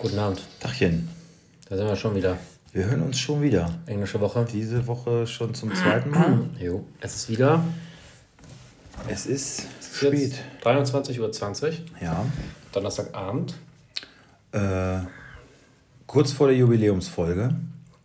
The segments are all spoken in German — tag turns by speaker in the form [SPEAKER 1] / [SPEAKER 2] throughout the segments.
[SPEAKER 1] Guten Abend.
[SPEAKER 2] Tachchen.
[SPEAKER 1] Da sind wir schon wieder.
[SPEAKER 2] Wir hören uns schon wieder.
[SPEAKER 1] Englische Woche.
[SPEAKER 2] Diese Woche schon zum zweiten Mal.
[SPEAKER 1] Jo. Es ist wieder
[SPEAKER 2] Es ist
[SPEAKER 1] jetzt
[SPEAKER 2] spät.
[SPEAKER 1] 23.20 Uhr.
[SPEAKER 2] Ja.
[SPEAKER 1] Donnerstagabend.
[SPEAKER 2] Äh, kurz vor der Jubiläumsfolge.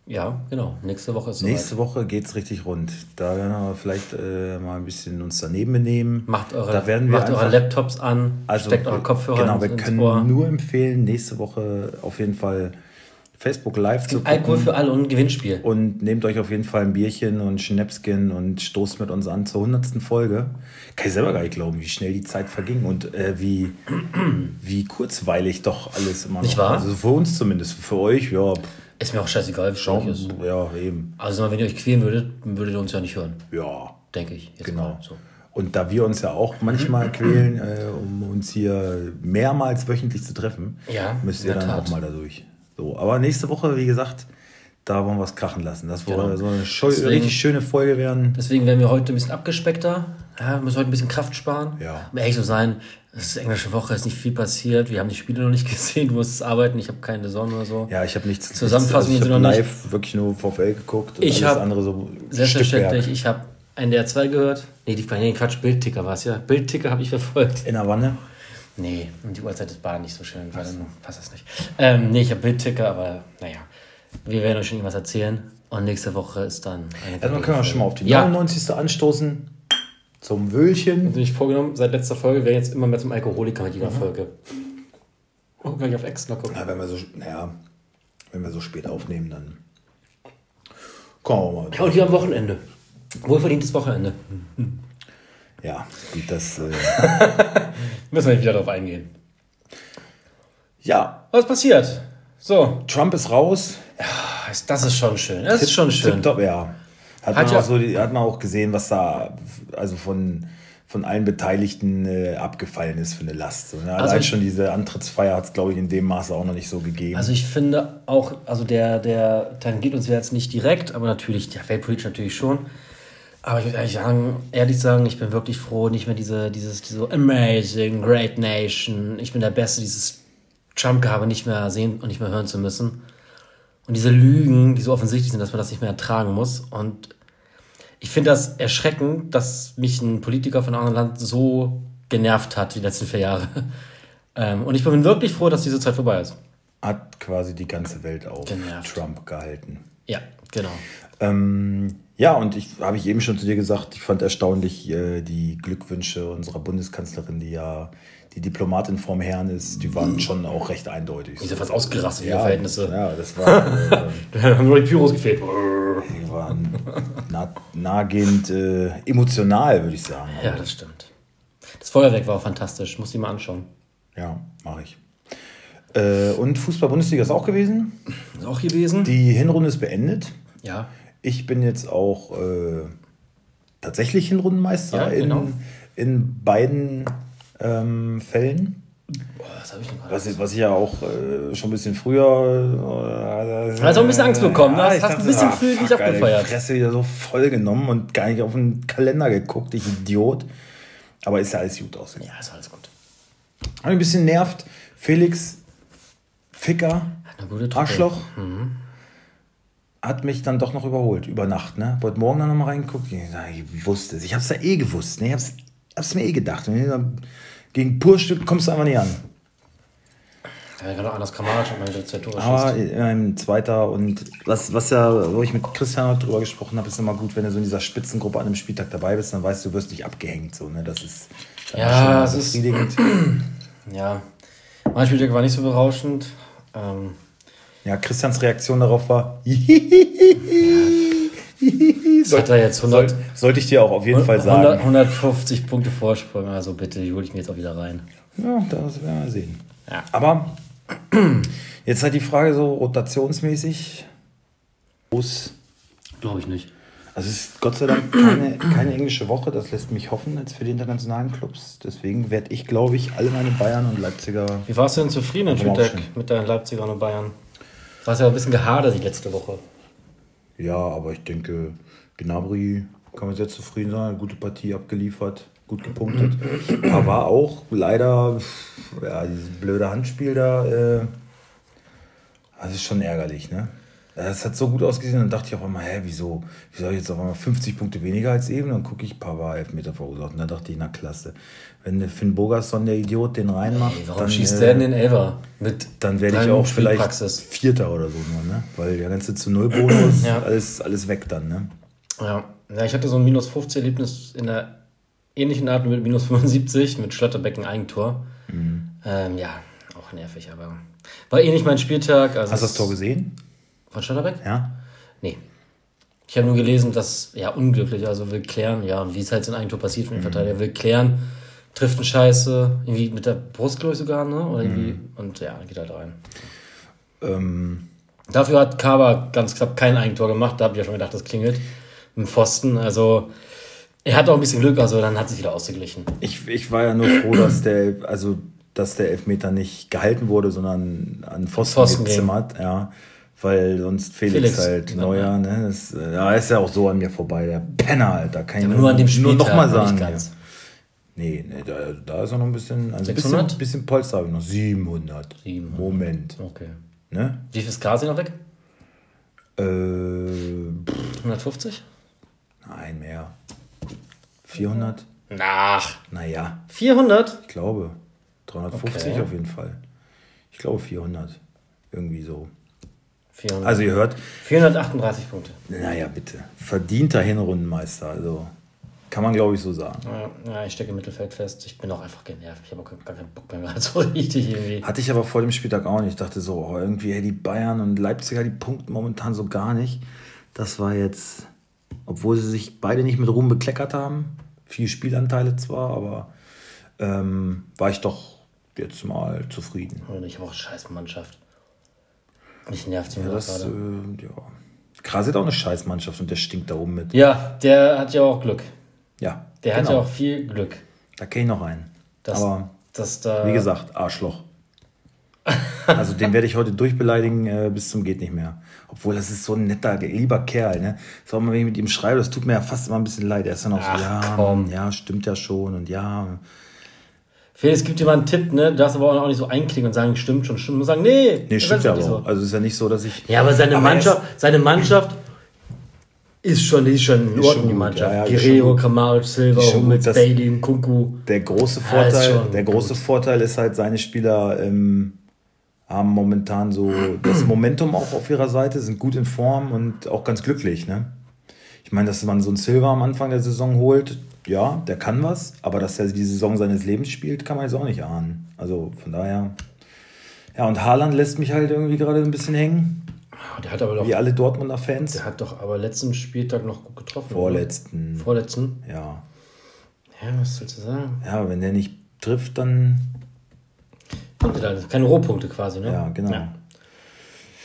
[SPEAKER 1] Ja, genau. Nächste Woche ist es
[SPEAKER 2] Nächste Woche geht's richtig rund. Da werden wir vielleicht äh, mal ein bisschen uns daneben benehmen.
[SPEAKER 1] Macht eure,
[SPEAKER 2] da werden wir
[SPEAKER 1] macht eure
[SPEAKER 2] einfach-
[SPEAKER 1] Laptops an,
[SPEAKER 2] Also,
[SPEAKER 1] steckt eure Kopfhörer
[SPEAKER 2] Genau, wir können
[SPEAKER 1] Ohr.
[SPEAKER 2] nur empfehlen, nächste Woche auf jeden Fall Facebook Live zu
[SPEAKER 1] Alkohol
[SPEAKER 2] gucken.
[SPEAKER 1] für alle und ein Gewinnspiel.
[SPEAKER 2] Und nehmt euch auf jeden Fall ein Bierchen und Schnäpschen und stoßt mit uns an zur 100. Folge. Kann ich selber gar nicht glauben, wie schnell die Zeit verging und äh, wie, wie kurzweilig doch alles immer noch.
[SPEAKER 1] Nicht wahr?
[SPEAKER 2] Also für uns zumindest. Für euch, ja, pff,
[SPEAKER 1] Ist mir auch scheißegal, wie
[SPEAKER 2] schau
[SPEAKER 1] ist.
[SPEAKER 2] ja, eben.
[SPEAKER 1] Also wenn ihr euch quälen würdet, würdet ihr uns ja nicht hören.
[SPEAKER 2] Ja,
[SPEAKER 1] Denke ich.
[SPEAKER 2] Genau.
[SPEAKER 1] So.
[SPEAKER 2] Und da wir uns ja auch manchmal quälen, äh, um uns hier mehrmals wöchentlich zu treffen,
[SPEAKER 1] Ja,
[SPEAKER 2] müsst ihr dann
[SPEAKER 1] Tat.
[SPEAKER 2] auch mal dadurch. So, aber nächste Woche, wie gesagt, da wollen wir es krachen lassen. Das soll
[SPEAKER 1] Genau.
[SPEAKER 2] so eine
[SPEAKER 1] Deswegen-
[SPEAKER 2] richtig schöne Folge werden.
[SPEAKER 1] Deswegen werden wir heute ein bisschen abgespeckter. Ja, wir müssen heute ein bisschen Kraft sparen.
[SPEAKER 2] Ja.
[SPEAKER 1] Um ehrlich zu sein, es ist englische Woche, ist nicht viel passiert. Wir haben die Spiele noch nicht gesehen. Du musst arbeiten, ich habe keine Sonne oder so.
[SPEAKER 2] Ja, ich habe nichts.
[SPEAKER 1] Wir
[SPEAKER 2] also ich habe live wirklich nur VfL geguckt und
[SPEAKER 1] Ich
[SPEAKER 2] alles andere so
[SPEAKER 1] Selbstverständlich, ich habe NDR 2 gehört. Nee, die nee, Quatsch, Bildticker war es ja. Bildticker habe ich verfolgt.
[SPEAKER 2] In der Wanne.
[SPEAKER 1] Nee, und die Uhrzeit ist Bahn nicht so schön, weil dann passt das nicht. Ähm, nee, ich habe Bildticker, aber naja. Wir werden euch schon irgendwas erzählen. Und nächste Woche ist dann
[SPEAKER 2] Also, dann können wir schon mal auf die
[SPEAKER 1] Ja.
[SPEAKER 2] 99. anstoßen. Zum Wöhlchen.
[SPEAKER 1] Habe ich vorgenommen, seit letzter Folge wäre jetzt immer mehr zum Alkoholiker mit jeder
[SPEAKER 2] Mhm.
[SPEAKER 1] Folge. Oh, kann ich auf Ex noch gucken.
[SPEAKER 2] Ja, wenn wir so, naja, wenn wir so spät aufnehmen, dann kommen wir mal.
[SPEAKER 1] Ja, und hier am Wochenende. Wohlverdientes Wochenende.
[SPEAKER 2] Ja, gut, das. Äh,
[SPEAKER 1] Müssen wir nicht wieder drauf eingehen.
[SPEAKER 2] ja,
[SPEAKER 1] Was passiert? So,
[SPEAKER 2] Trump ist raus.
[SPEAKER 1] das ist schon schön. Das ist schon schön.
[SPEAKER 2] Tipptopp, ja. Hat,
[SPEAKER 1] Hat
[SPEAKER 2] man
[SPEAKER 1] ja-
[SPEAKER 2] auch so, hat man auch gesehen, was da also von, von allen Beteiligten äh, abgefallen ist für eine Last. So, ne?
[SPEAKER 1] Also
[SPEAKER 2] Allein
[SPEAKER 1] ich-
[SPEAKER 2] schon diese Antrittsfeier hat es, glaube ich, in dem Maße auch noch nicht so gegeben.
[SPEAKER 1] Also ich finde auch, also der, der tangiert uns jetzt nicht direkt, aber natürlich, der weltpolitisch natürlich schon. Aber ich würde ehrlich sagen, ehrlich sagen, ich bin wirklich froh, nicht mehr diese, dieses, diese amazing, great nation, ich bin der Beste, dieses Trump-Gehabe nicht mehr sehen und nicht mehr hören zu müssen. Und diese Lügen, die so offensichtlich sind, dass man das nicht mehr ertragen muss. Und ich finde das erschreckend, dass mich ein Politiker von einem anderen Land so genervt hat die letzten vier Jahre. Ähm, und ich bin wirklich froh, dass diese Zeit vorbei ist.
[SPEAKER 2] hat quasi die ganze Welt auf
[SPEAKER 1] Genervt.
[SPEAKER 2] Trump gehalten.
[SPEAKER 1] Ja, genau.
[SPEAKER 2] Ähm, ja, und ich habe ich eben schon zu dir gesagt, ich fand erstaunlich äh, die Glückwünsche unserer Bundeskanzlerin, die ja die Diplomatin vom Herrn ist, die waren schon auch recht eindeutig.
[SPEAKER 1] Die sind fast ausgerastet, ihre
[SPEAKER 2] ja,
[SPEAKER 1] Verhältnisse.
[SPEAKER 2] Ja, das war, äh,
[SPEAKER 1] Da haben nur die Pyros gefehlt.
[SPEAKER 2] die waren nah, nahegehend äh, emotional, würde ich sagen.
[SPEAKER 1] Ja, das stimmt. Das Feuerwerk war auch fantastisch. Muss ich mal anschauen.
[SPEAKER 2] Ja, mache ich. Äh, und Fußball-Bundesliga ist auch gewesen.
[SPEAKER 1] Ist auch gewesen?
[SPEAKER 2] Die Hinrunde ist beendet.
[SPEAKER 1] ja.
[SPEAKER 2] Ich bin jetzt auch äh, tatsächlich Hinrundenmeister
[SPEAKER 1] Ja, genau.
[SPEAKER 2] in, in beiden ähm, Fällen.
[SPEAKER 1] Boah, was habe ich?
[SPEAKER 2] Was, ich- was ich ja auch äh, schon ein bisschen früher. Äh,
[SPEAKER 1] auch ein bisschen Angst bekommen, ne?
[SPEAKER 2] Ja,
[SPEAKER 1] Hast-
[SPEAKER 2] ich
[SPEAKER 1] hast ein bisschen
[SPEAKER 2] ah,
[SPEAKER 1] früh
[SPEAKER 2] Alter,
[SPEAKER 1] abgefeiert.
[SPEAKER 2] Die Fresse wieder so voll genommen und gar nicht auf den Kalender geguckt, ich Idiot. Aber ist ja alles gut ausgegangen.
[SPEAKER 1] Ja, ist alles gut.
[SPEAKER 2] Hab mich ein bisschen nervt. Felix Ficker,
[SPEAKER 1] Hat.
[SPEAKER 2] Arschloch, hat mich dann doch noch überholt, über Nacht. Ne? Heute Morgen dann nochmal reingeguckt. Ich, ich wusste es. Ich hab's ja eh gewusst. Ne? Ich hab's, hab's mir eh gedacht. Gegen Purstück kommst du einfach nicht an.
[SPEAKER 1] Ja, gerade anders Kramaric und meine zwei Tore
[SPEAKER 2] Aber ein zweiter und was, was ja, wo ich mit Christian drüber gesprochen habe, ist immer gut, wenn du so in dieser Spitzengruppe an einem Spieltag dabei bist, dann weißt du, du wirst nicht abgehängt. So, ne? Das ist
[SPEAKER 1] Ja,
[SPEAKER 2] schon befriedigend.
[SPEAKER 1] Ja. Mein Spieltag war nicht so berauschend. Ähm,
[SPEAKER 2] Ja, Christians Reaktion darauf war.
[SPEAKER 1] hat er jetzt 100,
[SPEAKER 2] Soll, sollte ich dir auch auf jeden Fall
[SPEAKER 1] 100,
[SPEAKER 2] sagen.
[SPEAKER 1] 150 Punkte Vorsprung. Also bitte, die hole ich mir jetzt auch wieder rein.
[SPEAKER 2] Ja, das werden wir sehen.
[SPEAKER 1] Ja.
[SPEAKER 2] Aber jetzt halt die Frage so rotationsmäßig.
[SPEAKER 1] Glaube ich nicht.
[SPEAKER 2] Also es ist Gott sei Dank keine, keine englische Woche, das lässt mich hoffen jetzt für die internationalen Clubs. Deswegen werde ich, glaube ich, alle meine Bayern und Leipziger.
[SPEAKER 1] Wie warst du denn zufrieden
[SPEAKER 2] auch
[SPEAKER 1] Spieltag mit deinen Leipzigern und Bayern? Du warst ja ein bisschen gehadert die letzte Woche.
[SPEAKER 2] Ja, aber ich denke, Gnabry kann man sehr zufrieden sein, gute Partie abgeliefert, gut gepunktet. War auch leider, ja, dieses blöde Handspiel da, äh, Das ist schon ärgerlich, ne? Das hat so gut ausgesehen, dann dachte ich auch immer, hä, wieso, wieso habe ich jetzt auf einmal 50 Punkte weniger als eben? Dann gucke ich, Pava Elfmeter verursacht. Und dann dachte ich, na klasse. Wenn der Finn Bogerson, der Idiot, den reinmacht,
[SPEAKER 1] Ey, warum
[SPEAKER 2] dann,
[SPEAKER 1] schießt
[SPEAKER 2] äh,
[SPEAKER 1] der denn den Elfer? Mit
[SPEAKER 2] dann werde ich auch vielleicht. Vierter oder so nur, ne? Weil der ganze zu Null Bonus,
[SPEAKER 1] Ja.
[SPEAKER 2] alles, alles weg dann, ne?
[SPEAKER 1] Ja. ja, ich hatte so ein minus 50 Erlebnis in der ähnlichen Art mit minus 75 mit Schlotterbecken Eigentor.
[SPEAKER 2] Mhm.
[SPEAKER 1] Ähm, ja, auch nervig, aber war eh nicht mein Spieltag. Also
[SPEAKER 2] Hast du das Tor gesehen?
[SPEAKER 1] Von Schlotterbeck?
[SPEAKER 2] Ja.
[SPEAKER 1] Nee. Ich habe nur gelesen, dass, ja, unglücklich, also will klären, ja, und wie es halt in Eigentor passiert
[SPEAKER 2] Mhm.
[SPEAKER 1] von dem Verteidiger, will klären, trifft einen Scheiße, irgendwie mit der Brust, glaube ich, sogar, ne? Oder irgendwie,
[SPEAKER 2] Mhm.
[SPEAKER 1] und ja, geht halt rein.
[SPEAKER 2] Ähm,
[SPEAKER 1] Dafür hat Kaba ganz knapp kein Eigentor gemacht, da habe ich ja schon gedacht, das klingelt. Im Pfosten, also er hat auch ein bisschen Glück, also dann hat sich wieder ausgeglichen.
[SPEAKER 2] ich, ich war ja nur froh, dass der, also, dass der Elfmeter nicht gehalten wurde, sondern an Pfosten,
[SPEAKER 1] Pfosten
[SPEAKER 2] gezimmert, ja. Weil sonst Felix,
[SPEAKER 1] Felix,
[SPEAKER 2] halt
[SPEAKER 1] ja.
[SPEAKER 2] neuer, ne? Das, äh, ja, ist ja auch so an mir vorbei, der Penner, Alter. Kann ich
[SPEAKER 1] Aber nur an dem
[SPEAKER 2] nur
[SPEAKER 1] Spieltag,
[SPEAKER 2] noch mal
[SPEAKER 1] nicht
[SPEAKER 2] sagen. Nee, nee da, da ist er noch ein bisschen, also ein
[SPEAKER 1] 600?
[SPEAKER 2] bisschen, bisschen Polster habe ich noch. 700.
[SPEAKER 1] 700.
[SPEAKER 2] Moment.
[SPEAKER 1] Okay.
[SPEAKER 2] Ne?
[SPEAKER 1] Wie viel ist Kasi noch weg?
[SPEAKER 2] Äh, pff,
[SPEAKER 1] 150?
[SPEAKER 2] Nein, mehr. 400?
[SPEAKER 1] Nach.
[SPEAKER 2] Naja,
[SPEAKER 1] 400?
[SPEAKER 2] ich glaube. 350
[SPEAKER 1] Okay.
[SPEAKER 2] auf jeden Fall. Ich glaube 400. Irgendwie so.
[SPEAKER 1] 400.
[SPEAKER 2] Also ihr hört,
[SPEAKER 1] 438 Punkte.
[SPEAKER 2] naja, bitte. Verdienter Hinrundenmeister. Also kann man glaube ich so sagen.
[SPEAKER 1] Ja, ja, ich stecke im Mittelfeld fest. Ich bin auch einfach genervt. Ich habe auch gar keinen Bock mehr. So richtig irgendwie.
[SPEAKER 2] Hatte ich aber vor dem Spieltag auch nicht. Ich dachte so, oh, irgendwie hey, die Bayern und Leipziger, die punkten momentan so gar nicht. Das war jetzt, obwohl sie sich beide nicht mit Ruhm bekleckert haben, viele Spielanteile zwar, aber ähm, war ich doch jetzt mal zufrieden.
[SPEAKER 1] Und ich habe auch eine scheiß Mannschaft. Mich nervt sie
[SPEAKER 2] Ja, das,
[SPEAKER 1] gerade.
[SPEAKER 2] äh, ja. Krasi hat auch eine Scheißmannschaft und der stinkt da oben mit.
[SPEAKER 1] Ja, der hat ja auch Glück.
[SPEAKER 2] Ja,
[SPEAKER 1] Der hat
[SPEAKER 2] genau.
[SPEAKER 1] ja auch viel Glück.
[SPEAKER 2] Da kenne ich noch einen.
[SPEAKER 1] Dass,
[SPEAKER 2] aber
[SPEAKER 1] dass da.
[SPEAKER 2] wie gesagt, Arschloch. Also den werde ich heute durchbeleidigen äh, bis zum geht nicht mehr. Obwohl das ist so ein netter, lieber Kerl. Ne? So, wenn ich mit ihm schreibe, das tut mir ja fast immer ein bisschen leid. Er ist dann auch
[SPEAKER 1] Ach,
[SPEAKER 2] so, ja,
[SPEAKER 1] komm.
[SPEAKER 2] ja, stimmt ja schon und ja.
[SPEAKER 1] Felix gibt dir mal einen Tipp, ne? Du darfst aber auch nicht so einklicken und sagen, stimmt schon, stimmt. Und sagen, nee,
[SPEAKER 2] Nee, stimmt ja aber auch. Also es ist ja nicht so, dass ich.
[SPEAKER 1] Ja, aber seine
[SPEAKER 2] Aber er
[SPEAKER 1] Mannschaft, seine Mannschaft ist schon, die ist schon in Ordnung, die Mannschaft.
[SPEAKER 2] ja, ja,
[SPEAKER 1] Guerrero. Kramaric, Silva, Hummels, Bailey, Kunku.
[SPEAKER 2] Der große
[SPEAKER 1] Ja,
[SPEAKER 2] Vorteil,
[SPEAKER 1] schon
[SPEAKER 2] der große
[SPEAKER 1] gut.
[SPEAKER 2] Vorteil ist halt, seine Spieler ähm, haben momentan so das Momentum auch auf ihrer Seite, sind gut in Form und auch ganz glücklich. Ne? Ich meine, dass man so einen Silva am Anfang der Saison holt, ja, der kann was, aber dass er die Saison seines Lebens spielt, kann man jetzt auch nicht ahnen. Also von daher. Ja, und Haaland lässt mich halt irgendwie gerade ein bisschen hängen,
[SPEAKER 1] Der hat aber doch,
[SPEAKER 2] wie alle Dortmunder Fans.
[SPEAKER 1] der hat doch aber letzten Spieltag noch gut getroffen.
[SPEAKER 2] Vorletzten.
[SPEAKER 1] Oder? Vorletzten.
[SPEAKER 2] Ja.
[SPEAKER 1] Ja, was sollst du sagen?
[SPEAKER 2] ja, wenn der nicht trifft, dann.
[SPEAKER 1] Punkte da, also keine Rohpunkte quasi, ne?
[SPEAKER 2] Ja, genau.
[SPEAKER 1] Ja.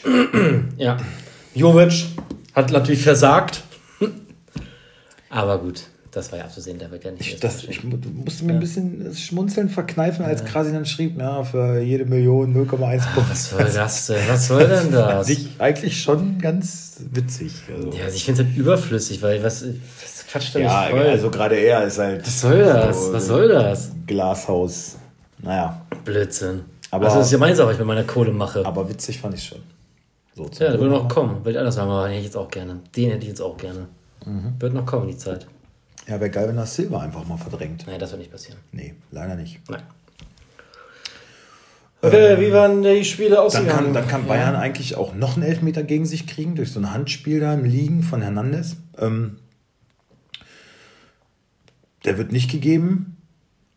[SPEAKER 1] ja. Jovic hat natürlich versagt. aber gut, das war ja abzusehen, der wird ja nicht.
[SPEAKER 2] Ich, das, ich mu- musste mir ein bisschen das Schmunzeln verkneifen, als Krasi dann schrieb, ja, für jede Million 0,1 Punkt.
[SPEAKER 1] was soll das denn? Was soll denn das?
[SPEAKER 2] Sich eigentlich schon ganz witzig. Also.
[SPEAKER 1] Ja, also ich finde es halt überflüssig, weil was, was quatscht da
[SPEAKER 2] Ja,
[SPEAKER 1] nicht voll?
[SPEAKER 2] also gerade er ist halt.
[SPEAKER 1] was soll das?
[SPEAKER 2] so
[SPEAKER 1] was soll das?
[SPEAKER 2] Glashaus. Naja,
[SPEAKER 1] Blödsinn.
[SPEAKER 2] Aber-
[SPEAKER 1] also das ist ja meine Sache, was ich mit meiner Kohle mache.
[SPEAKER 2] aber witzig fand ich schon. So
[SPEAKER 1] ja, der würde noch kommen. Will ich anders sagen, aber den hätte ich jetzt auch gerne. Den hätte ich jetzt auch gerne.
[SPEAKER 2] Mhm.
[SPEAKER 1] Wird noch kommen, die Zeit.
[SPEAKER 2] Ja, wäre geil, wenn das Silber einfach mal verdrängt.
[SPEAKER 1] Nein, das wird nicht passieren.
[SPEAKER 2] Nee, leider nicht.
[SPEAKER 1] Nein. Okay, wie waren die Spiele
[SPEAKER 2] Dann
[SPEAKER 1] ausgegangen?
[SPEAKER 2] kann, dann kann Bayern eigentlich auch noch einen Elfmeter gegen sich kriegen, durch so ein Handspiel da im Liegen von Hernandez. Ähm, der wird nicht gegeben.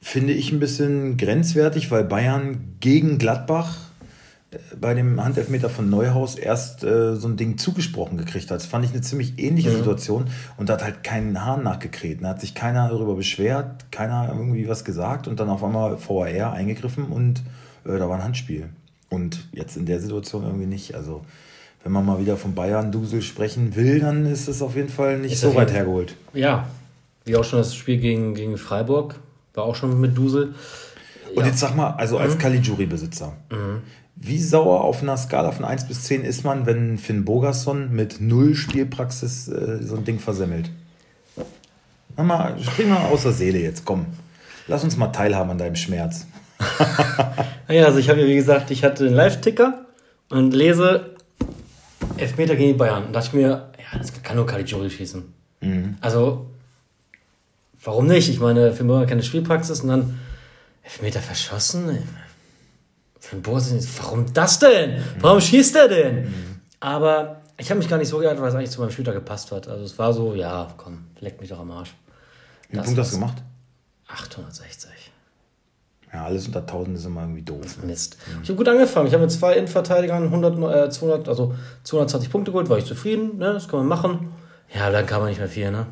[SPEAKER 2] Finde ich ein bisschen grenzwertig, weil Bayern gegen Gladbach äh, bei dem Handelfmeter von Neuhaus erst äh, so ein Ding zugesprochen gekriegt hat. Das fand ich eine ziemlich ähnliche Situation und da hat halt keinen Hahn nachgekräht. Da hat sich keiner darüber beschwert, keiner irgendwie was gesagt und dann auf einmal VAR eingegriffen und äh, da war ein Handspiel. Und jetzt in der Situation irgendwie nicht. Also, wenn man mal wieder von Bayern-Dusel sprechen will, dann ist es auf jeden Fall nicht
[SPEAKER 1] Ist
[SPEAKER 2] so weit hergeholt.
[SPEAKER 1] Ja, wie auch schon das Spiel gegen, gegen Freiburg. War auch schon mit Dusel.
[SPEAKER 2] Und jetzt sag mal, also als Caligiuri-Besitzer, wie sauer auf einer Skala von 1 bis 10 ist man, wenn Finn Bogerson mit null Spielpraxis äh, so ein Ding versemmelt? Mach mal, spring mal aus der Seele jetzt, komm. Lass uns mal teilhaben an deinem Schmerz.
[SPEAKER 1] Naja, also ich habe ja wie gesagt, ich hatte den Live-Ticker und lese Elfmeter gegen die Bayern. Und dachte ich mir, ja, das kann nur Caligiuri schießen.
[SPEAKER 2] Mhm.
[SPEAKER 1] Also, warum nicht? Ich meine, für Möller keine Spielpraxis und dann Elfmeter verschossen. Für den Boris, warum das denn? Warum schießt er denn? Aber ich habe mich gar nicht so geärgert, weil es eigentlich zu meinem Spieler gepasst hat. Also es war so, ja, komm, leck mich doch am Arsch.
[SPEAKER 2] Wie viel Punkt hast du gemacht?
[SPEAKER 1] 860.
[SPEAKER 2] Ja, alles unter 1000 ist immer irgendwie doof.
[SPEAKER 1] Mist. Ich habe gut angefangen. Ich habe mit zwei Innenverteidigern 100, äh, 200, also 220 Punkte geholt, war ich zufrieden. Ne? Das kann man machen. Ja, dann kann man nicht mehr viel, ne?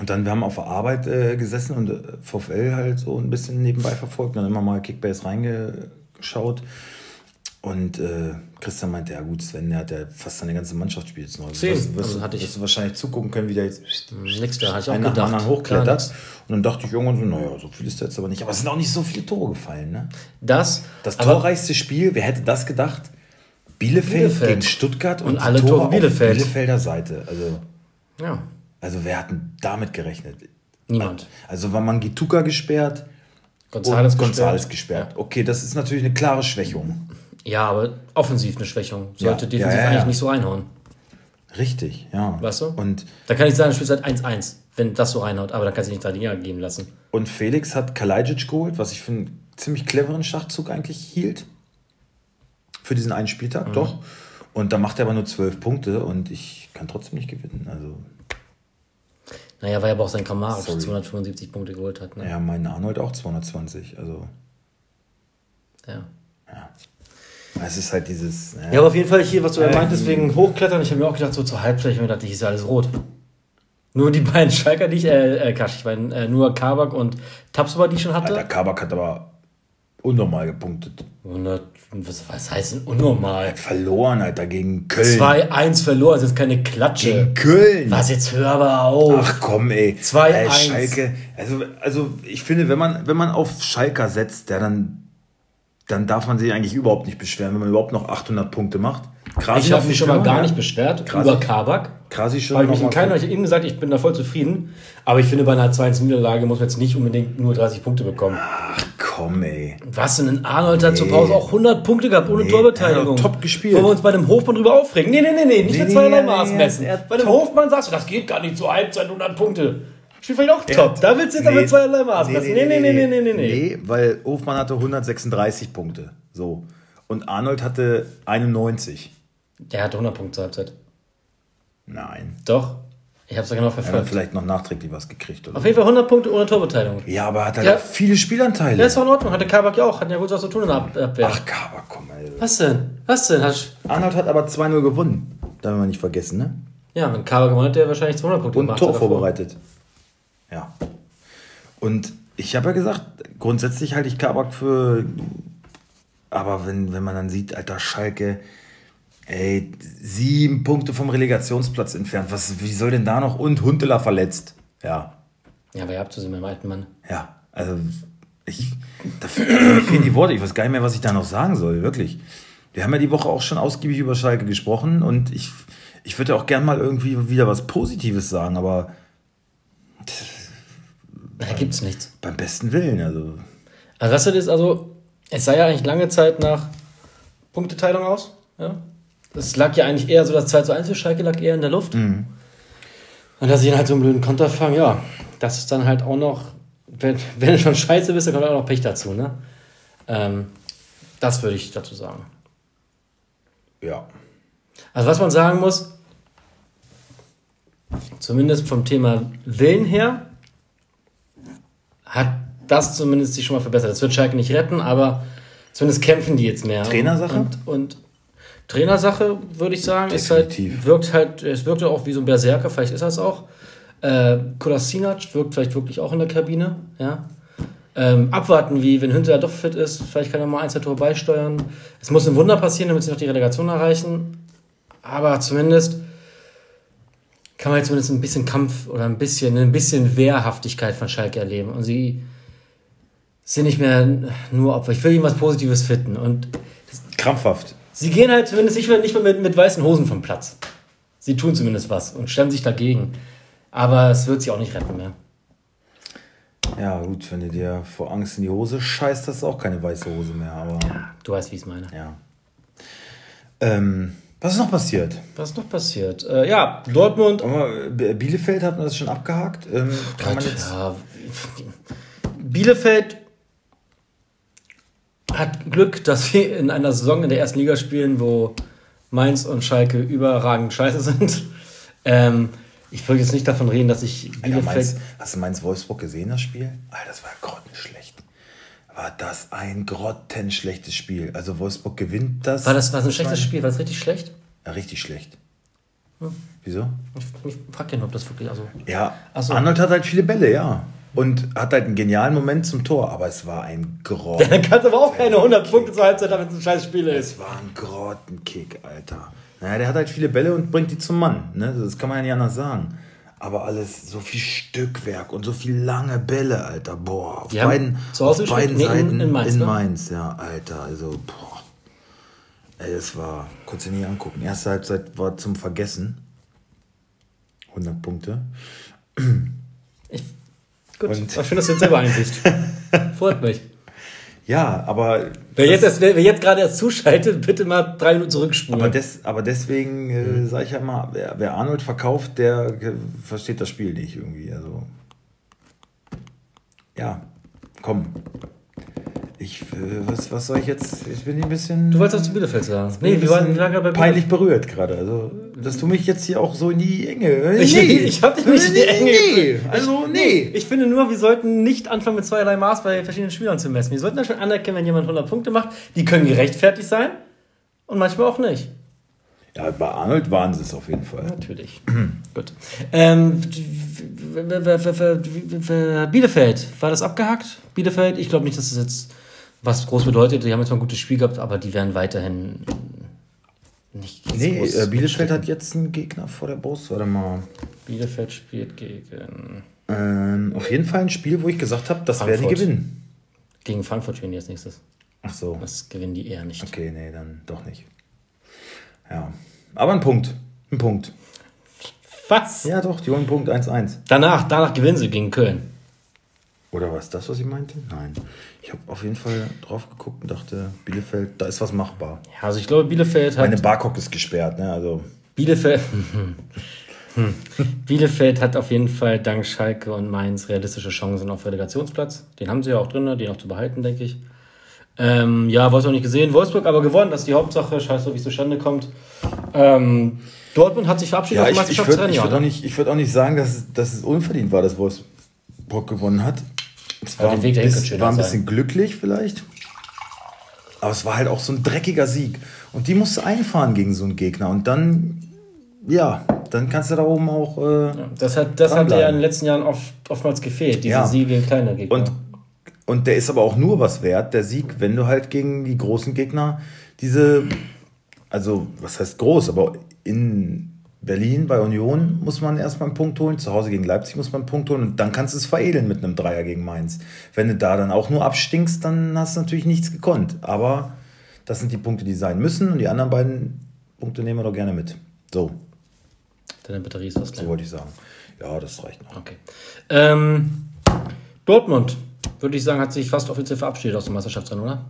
[SPEAKER 2] Und dann, wir haben auf der Arbeit äh, gesessen und äh, VfL halt so ein bisschen nebenbei verfolgt. Dann immer mal Kickbase reingeschaut. Und äh, Christian meinte, ja gut, Sven, der hat ja fast seine ganze Mannschaft spielt jetzt noch. Also
[SPEAKER 1] Zehn.
[SPEAKER 2] wirst, wirst,
[SPEAKER 1] Also hatte ich-
[SPEAKER 2] wirst du wahrscheinlich zugucken können, wie der jetzt
[SPEAKER 1] Nix, da hatte ich auch
[SPEAKER 2] einen nach
[SPEAKER 1] gedacht. Klar,
[SPEAKER 2] hochklettert. Und dann dachte ich irgendwann so, naja, so viel ist da jetzt aber nicht. Aber es sind auch nicht so viele Tore gefallen, ne?
[SPEAKER 1] Das,
[SPEAKER 2] Das torreichste Spiel, wer hätte das gedacht? Bielefeld,
[SPEAKER 1] Bielefeld.
[SPEAKER 2] gegen Stuttgart und,
[SPEAKER 1] Und alle
[SPEAKER 2] Tore
[SPEAKER 1] Tore
[SPEAKER 2] auf
[SPEAKER 1] Bielefeld.
[SPEAKER 2] Bielefelder Seite. Also,
[SPEAKER 1] Ja,
[SPEAKER 2] also wer hat denn damit gerechnet?
[SPEAKER 1] niemand.
[SPEAKER 2] Also war Mangituka gesperrt
[SPEAKER 1] González gesperrt.
[SPEAKER 2] gesperrt. Okay, das ist natürlich eine klare Schwächung.
[SPEAKER 1] Ja, aber offensiv eine Schwächung. Sollte
[SPEAKER 2] Ja,
[SPEAKER 1] defensiv
[SPEAKER 2] ja, ja,
[SPEAKER 1] eigentlich
[SPEAKER 2] ja.
[SPEAKER 1] nicht so reinhauen.
[SPEAKER 2] Richtig, ja.
[SPEAKER 1] Weißt du?
[SPEAKER 2] Und,
[SPEAKER 1] Da kann ich sagen, Spiel seit 1-1, wenn das so reinhaut. Aber da kannst du nicht drei Dinger geben lassen.
[SPEAKER 2] und Felix hat Kalajdzic geholt, was ich für einen ziemlich cleveren Schachzug eigentlich hielt. Für diesen einen Spieltag,
[SPEAKER 1] Mhm.
[SPEAKER 2] doch. Und da macht er aber nur zwölf Punkte und ich kann trotzdem nicht gewinnen. Also,
[SPEAKER 1] Naja, weil aber auch sein Kramaric
[SPEAKER 2] Sorry.
[SPEAKER 1] 275 Punkte geholt hat. Ne?
[SPEAKER 2] ja, mein Arnold auch 220. Also,
[SPEAKER 1] Ja.
[SPEAKER 2] es ist halt dieses.
[SPEAKER 1] Ja, aber auf jeden Fall hier, was du ja
[SPEAKER 2] Ähm.
[SPEAKER 1] meintest, wegen Hochklettern. Ich habe mir auch gedacht, so zur ich mir gedacht, hier ist ja alles rot. Nur die beiden Schalker, die ich, äh, äh, Quatsch, ich meine, äh, nur Kabak und Tapsoba, die ich schon hatte.
[SPEAKER 2] Alter, Kabak hat aber unnormal gepunktet.
[SPEAKER 1] 100, was, was heißt denn unnormal?
[SPEAKER 2] Verloren, Alter, gegen Köln.
[SPEAKER 1] 2-1 verloren, das ist keine Klatsche.
[SPEAKER 2] Gegen Köln.
[SPEAKER 1] Was, jetzt hör aber auf.
[SPEAKER 2] Ach komm, ey.
[SPEAKER 1] 2-1.
[SPEAKER 2] Ey, Schalke. Also, also ich finde, wenn man, wenn man auf Schalker setzt, ja, dann, dann darf man sich eigentlich überhaupt nicht beschweren, wenn man überhaupt noch 800 Punkte macht. Krasi
[SPEAKER 1] ich habe mich schon mal gar
[SPEAKER 2] ja.
[SPEAKER 1] nicht beschwert
[SPEAKER 2] Krasi-
[SPEAKER 1] über Kabak.
[SPEAKER 2] Krasi schon
[SPEAKER 1] Habe ich in
[SPEAKER 2] mal
[SPEAKER 1] keiner, ich habe eben gesagt, ich bin da voll zufrieden. Aber ich finde, bei einer 2-1-Niederlage muss man jetzt nicht unbedingt nur 30 Punkte bekommen.
[SPEAKER 2] Ach komm, ey.
[SPEAKER 1] Was denn? Ein Arnold hat zur Pause auch 100 Punkte gehabt, ohne
[SPEAKER 2] Nee,
[SPEAKER 1] Torbeteiligung.
[SPEAKER 2] top gespielt.
[SPEAKER 1] Wollen wir uns bei dem Hofmann drüber aufregen? Nee, nee, nee, nee, nicht
[SPEAKER 2] Nee,
[SPEAKER 1] mit
[SPEAKER 2] nee,
[SPEAKER 1] zweierlei
[SPEAKER 2] nee,
[SPEAKER 1] Maß
[SPEAKER 2] nee,
[SPEAKER 1] messen. Bei dem Hofmann sagst du, das geht gar nicht zur Halbzeit 100 Punkte. Spielt vielleicht auch top.
[SPEAKER 2] hat-
[SPEAKER 1] Da willst du jetzt aber mit zweierlei Maß messen. Nee, nee, nee, nee, nee, nee.
[SPEAKER 2] Nee, weil Hofmann hatte 136 Punkte. So. Und Arnold hatte 91.
[SPEAKER 1] Der hatte 100 Punkte zur Halbzeit.
[SPEAKER 2] Nein.
[SPEAKER 1] Doch. Ich hab's ja genau
[SPEAKER 2] Er hat
[SPEAKER 1] verfolgt.
[SPEAKER 2] vielleicht noch nachträglich was gekriegt. Oder?
[SPEAKER 1] Auf jeden Fall 100 Punkte ohne Torbeteiligung.
[SPEAKER 2] Ja, aber er hat halt
[SPEAKER 1] Ja.
[SPEAKER 2] viele Spielanteile.
[SPEAKER 1] Ja, ist auch in Ordnung. Hatte Kabak ja auch. Hat ja gut was zu tun in der Ab- Abwehr.
[SPEAKER 2] Ach, Kabak, komm, ey.
[SPEAKER 1] Was denn? Was denn? Hat,
[SPEAKER 2] Arnold hat aber 2-0 gewonnen. Darf man nicht vergessen, ne?
[SPEAKER 1] ja, wenn Kabak gewonnen hat, der wahrscheinlich 200 Punkte
[SPEAKER 2] Und ein
[SPEAKER 1] gemacht.
[SPEAKER 2] Tor
[SPEAKER 1] hat davor.
[SPEAKER 2] vorbereitet. Ja. Und ich habe ja gesagt, grundsätzlich halte ich Kabak für. Aber wenn, wenn man dann sieht, alter Schalke, ey, sieben Punkte vom Relegationsplatz entfernt, was, wie soll denn da noch? Und Huntela verletzt. Ja.
[SPEAKER 1] Ja, aber ihr habt zu sehen, mein alten Mann.
[SPEAKER 2] Ja. Also, ich. Da fehlen die Worte. Ich weiß gar nicht mehr, was ich da noch sagen soll, wirklich. Wir haben ja die Woche auch schon ausgiebig über Schalke gesprochen und ich, ich würde auch gern mal irgendwie wieder was Positives sagen, aber
[SPEAKER 1] Da gibt's nichts.
[SPEAKER 2] beim besten Willen, also.
[SPEAKER 1] Also das ist also, es sah ja eigentlich lange Zeit nach Punkteteilung aus. Ja? Das lag ja eigentlich eher so, das 2 zu 1 für Schalke lag eher in der Luft. Und dass sie dann halt so einen blöden Konter fangen, ja, das ist dann halt auch noch, wenn, wenn du schon scheiße bist, dann kommt auch noch Pech dazu, ne? Ähm, das würde ich dazu sagen.
[SPEAKER 2] Ja.
[SPEAKER 1] Also was man sagen muss, zumindest vom Thema Willen her, hat das zumindest sich schon mal verbessert. Das wird Schalke nicht retten, aber zumindest kämpfen die jetzt mehr.
[SPEAKER 2] Trainersache?
[SPEAKER 1] Und, und Trainersache, würde ich sagen, ist halt, wirkt halt, es wirkt ja auch wie so ein Berserker, vielleicht ist er es auch. Äh, Kolasinac wirkt vielleicht wirklich auch in der Kabine, ja. Ähm, abwarten, wie, wenn Hünter doch fit ist, vielleicht kann er mal ein, zwei Tore beisteuern. Es muss ein Wunder passieren, damit sie noch die Relegation erreichen. Aber zumindest kann man jetzt zumindest ein bisschen Kampf oder ein bisschen, ein bisschen Wehrhaftigkeit von Schalke erleben. Und sie sind nicht mehr nur Opfer. Ich will ihnen was Positives finden. Und
[SPEAKER 2] Krampfhaft.
[SPEAKER 1] Sie gehen halt zumindest nicht mehr, nicht mehr mit, mit weißen Hosen vom Platz. Sie tun zumindest was und stemmen sich dagegen. Aber es wird sie auch nicht retten mehr.
[SPEAKER 2] Ja, gut, wenn du dir vor Angst in die Hose scheißt, das ist auch keine weiße Hose mehr, aber
[SPEAKER 1] Du weißt, wie ich es meine.
[SPEAKER 2] ja. Ähm, Was ist noch passiert?
[SPEAKER 1] Was ist noch passiert? Äh, ja, Dortmund.
[SPEAKER 2] Äh, Bielefeld hat man das schon abgehakt. Ähm, kann man jetzt,
[SPEAKER 1] Ja, Bielefeld hat Glück, dass wir in einer Saison in der ersten Liga spielen, wo Mainz und Schalke überragend scheiße sind. Ähm, ich will jetzt nicht davon reden, dass ich
[SPEAKER 2] Alter. Mainz, hast du Mainz Wolfsburg gesehen, das Spiel? Alter, das war grottenschlecht. War das ein grottenschlechtes Spiel. Also Wolfsburg gewinnt das.
[SPEAKER 1] war das war ein schlechtes Spiel? War das richtig schlecht?
[SPEAKER 2] Ja, richtig schlecht.
[SPEAKER 1] Hm.
[SPEAKER 2] Wieso?
[SPEAKER 1] Ich, ich frag ihn, ob das wirklich. Also,
[SPEAKER 2] Ja,
[SPEAKER 1] so.
[SPEAKER 2] Arnold hat halt viele Bälle, ja. Und hat halt einen genialen Moment zum Tor, aber es war ein Grott.
[SPEAKER 1] dann kannst du aber auch keine 100 Punkte zur Halbzeit haben, wenn es ein scheiß Spiel ist.
[SPEAKER 2] Es war ein Grottenkick, Alter. Naja, der hat halt viele Bälle und bringt die zum Mann. Ne? Das kann man ja nicht anders sagen. Aber alles so viel Stückwerk und so viel lange Bälle, Alter. Boah, auf
[SPEAKER 1] Die
[SPEAKER 2] beiden, auf beiden?
[SPEAKER 1] Nee, in-
[SPEAKER 2] Seiten
[SPEAKER 1] in Mainz, ne?
[SPEAKER 2] Mainz, ja, Alter. Also, boah. Ey, das war, konntest du nie angucken. Erste Halbzeit war zum Vergessen. 100 Punkte.
[SPEAKER 1] Ich, gut,
[SPEAKER 2] Und-
[SPEAKER 1] schön, dass du jetzt selber einsiehst. Freut mich.
[SPEAKER 2] Ja, aber
[SPEAKER 1] Wer jetzt, erst, wer, wer jetzt gerade erst zuschaltet, bitte mal drei Minuten zurückspulen.
[SPEAKER 2] Aber, des, aber deswegen äh, sage ich ja mal, wer, wer Arnold verkauft, der äh, versteht das Spiel nicht irgendwie. Also ja, komm. Ich, äh, was, was soll ich jetzt? Ich bin ein bisschen,
[SPEAKER 1] du wolltest was zu Bielefeld sagen. Nee, wir waren, gerade bei
[SPEAKER 2] peinlich berührt gerade. Also, dass du mich jetzt hier auch so in die Enge.
[SPEAKER 1] Ich- ich hab dich nicht in die Enge
[SPEAKER 2] Nee, also nee.
[SPEAKER 1] Ich finde nur, wir sollten nicht anfangen mit zweierlei Maß bei verschiedenen Spielern zu messen. Wir sollten ja schon anerkennen, wenn jemand 100 Punkte macht. Die können gerechtfertigt sein und manchmal auch nicht.
[SPEAKER 2] Ja, bei Arnold waren sie es auf jeden Fall.
[SPEAKER 1] Natürlich. Gut. Ähm, Bielefeld, war das abgehakt? Bielefeld, ich glaube nicht, dass es jetzt was groß bedeutet. Die haben jetzt mal ein gutes Spiel gehabt, aber die werden weiterhin nicht
[SPEAKER 2] Nee,
[SPEAKER 1] groß
[SPEAKER 2] äh, Bielefeld hat jetzt einen Gegner vor der Brust. Warte mal.
[SPEAKER 1] Bielefeld spielt gegen,
[SPEAKER 2] Ähm, auf jeden Fall ein Spiel, wo ich gesagt habe, das werden die gewinnen.
[SPEAKER 1] gegen Frankfurt spielen die als nächstes.
[SPEAKER 2] Ach so.
[SPEAKER 1] Das gewinnen die eher nicht.
[SPEAKER 2] Okay, nee, dann doch nicht. Ja. Aber ein Punkt. Ein Punkt.
[SPEAKER 1] Was?
[SPEAKER 2] Ja, doch, die holen Punkt 1-1.
[SPEAKER 1] Danach, danach gewinnen sie gegen Köln.
[SPEAKER 2] Oder war es das, was ich meinte? Nein. Ich habe auf jeden Fall drauf geguckt und dachte, Bielefeld, da ist was machbar.
[SPEAKER 1] Ja, also ich glaube, Bielefeld hat.
[SPEAKER 2] Meine Barcock ist gesperrt, ne? Also,
[SPEAKER 1] Bielefeld. Bielefeld hat auf jeden Fall dank Schalke und Mainz realistische Chancen auf Relegationsplatz. Den haben sie ja auch drin, den auch zu behalten, denke ich. Ähm, ja, Wolfsburg nicht gesehen. Wolfsburg aber gewonnen, das ist die Hauptsache. Scheiße, wie es zustande kommt. Ähm, Dortmund hat sich verabschiedet
[SPEAKER 2] ja,
[SPEAKER 1] aus dem
[SPEAKER 2] ich, ich würde würd auch,
[SPEAKER 1] ne?
[SPEAKER 2] nicht- ich würd auch nicht sagen, dass, es- dass es unverdient war, dass Wolfsburg gewonnen hat. Es war,
[SPEAKER 1] den Weg
[SPEAKER 2] ein
[SPEAKER 1] dahin schöner
[SPEAKER 2] war ein
[SPEAKER 1] sein.
[SPEAKER 2] bisschen glücklich vielleicht. Aber es war halt auch so ein dreckiger Sieg. Und die musst du einfahren gegen so einen Gegner. Und dann, ja, dann kannst du da oben auch. Äh,
[SPEAKER 1] Das hat, das hat ja in den letzten Jahren oft, oftmals gefehlt, diese
[SPEAKER 2] Ja.
[SPEAKER 1] Siege gegen kleine Gegner.
[SPEAKER 2] Und, und der ist aber auch nur was wert, der Sieg, wenn du halt gegen die großen Gegner diese, also was heißt groß, aber in Berlin bei Union muss man erstmal einen Punkt holen, zu Hause gegen Leipzig muss man einen Punkt holen und dann kannst du es veredeln mit einem Dreier gegen Mainz. Wenn du da dann auch nur abstinkst, dann hast du natürlich nichts gekonnt. Aber das sind die Punkte, die sein müssen und die anderen beiden Punkte nehmen wir doch gerne mit. So,
[SPEAKER 1] Deine Batterie ist fast
[SPEAKER 2] so
[SPEAKER 1] leer.
[SPEAKER 2] wollte ich sagen. Ja, das reicht noch.
[SPEAKER 1] Okay. Ähm, Dortmund, würde ich sagen, hat sich fast offiziell verabschiedet aus dem Meisterschaftsrennen, oder?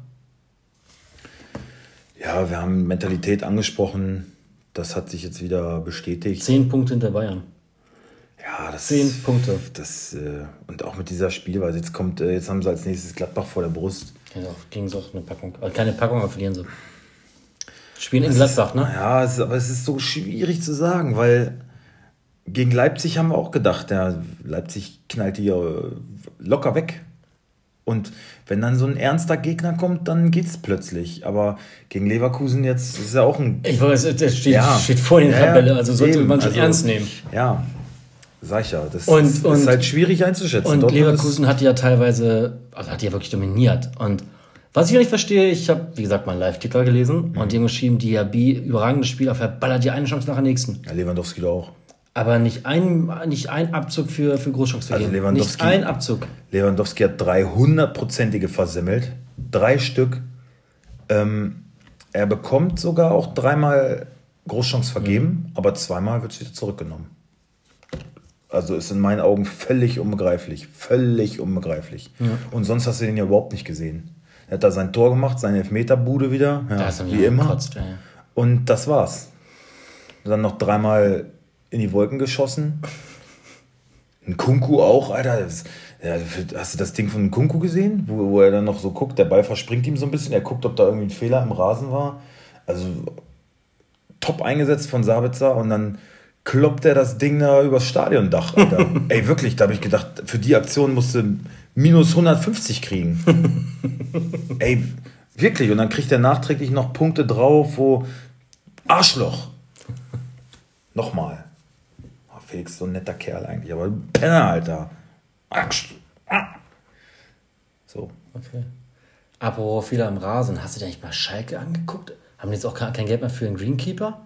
[SPEAKER 2] Ja, wir haben Mentalität angesprochen. Das hat sich jetzt wieder bestätigt.
[SPEAKER 1] Zehn Punkte hinter Bayern.
[SPEAKER 2] Ja, das
[SPEAKER 1] Zehn Punkte.
[SPEAKER 2] Das, äh, und auch mit dieser Spielweise. Jetzt kommt, äh, jetzt haben sie als nächstes Gladbach vor der Brust.
[SPEAKER 1] Ja, gegen so eine Packung. Also keine Packung, aber verlieren sie. Spielen in Gladbach, ne?
[SPEAKER 2] Ja, es ist, aber es ist so schwierig zu sagen, weil gegen Leipzig haben wir auch gedacht, ja, Leipzig knallt die locker weg. Und wenn dann so ein ernster Gegner kommt, dann geht's plötzlich. Aber gegen Leverkusen jetzt ist ja auch ein
[SPEAKER 1] Ich weiß, das steht,
[SPEAKER 2] Ja.
[SPEAKER 1] steht vor der
[SPEAKER 2] Ja,
[SPEAKER 1] Tabelle, also sollte
[SPEAKER 2] eben.
[SPEAKER 1] man schon
[SPEAKER 2] Also,
[SPEAKER 1] ernst nehmen.
[SPEAKER 2] Ja, sag ich ja. Das
[SPEAKER 1] Und-
[SPEAKER 2] ist,
[SPEAKER 1] und-
[SPEAKER 2] ist halt schwierig einzuschätzen.
[SPEAKER 1] Und
[SPEAKER 2] Dortmund
[SPEAKER 1] Leverkusen hat ja teilweise, also hat ja wirklich dominiert. Und was ich nicht verstehe, ich habe, wie gesagt, mal einen Live-Ticker gelesen
[SPEAKER 2] Mhm.
[SPEAKER 1] und die haben geschrieben, Diaby, überragendes Spiel, er verballert die eine Chance nach der nächsten.
[SPEAKER 2] Ja, Lewandowski doch auch.
[SPEAKER 1] Aber nicht ein, nicht ein Abzug für, für Großchance
[SPEAKER 2] Also
[SPEAKER 1] nicht ein Abzug.
[SPEAKER 2] Lewandowski hat 300-prozentige versemmelt. Drei Stück. Ähm, er bekommt sogar auch dreimal Großchance vergeben, aber zweimal wird es wieder zurückgenommen. Also ist in meinen Augen völlig unbegreiflich. Völlig unbegreiflich. Und sonst hast du den ja überhaupt nicht gesehen. Er hat da sein Tor gemacht, seine Elfmeterbude wieder, ja, wie immer.
[SPEAKER 1] gekotzt, ja, ja.
[SPEAKER 2] Und das war's. Dann noch dreimal in die Wolken geschossen. Ein Kunku auch, Alter. Das, ja, hast du das Ding von Kunku gesehen? Wo, wo er dann noch so guckt, der Ball verspringt ihm so ein bisschen. Er guckt, ob da irgendwie ein Fehler im Rasen war. Also top eingesetzt von Sabitzer und dann kloppt er das Ding da übers Stadiondach, Alter. Ey, wirklich, da habe ich gedacht, für die Aktion musste minus 150 kriegen. Ey, wirklich. Und dann kriegt er nachträglich noch Punkte drauf, wo Arschloch. Nochmal. Ist so ein netter Kerl eigentlich, aber Penner, Alter. Ah. So.
[SPEAKER 1] Okay. Apropos Fehler am Rasen, hast du dir eigentlich mal Schalke angeguckt? Haben die jetzt auch kein Geld mehr für einen Greenkeeper?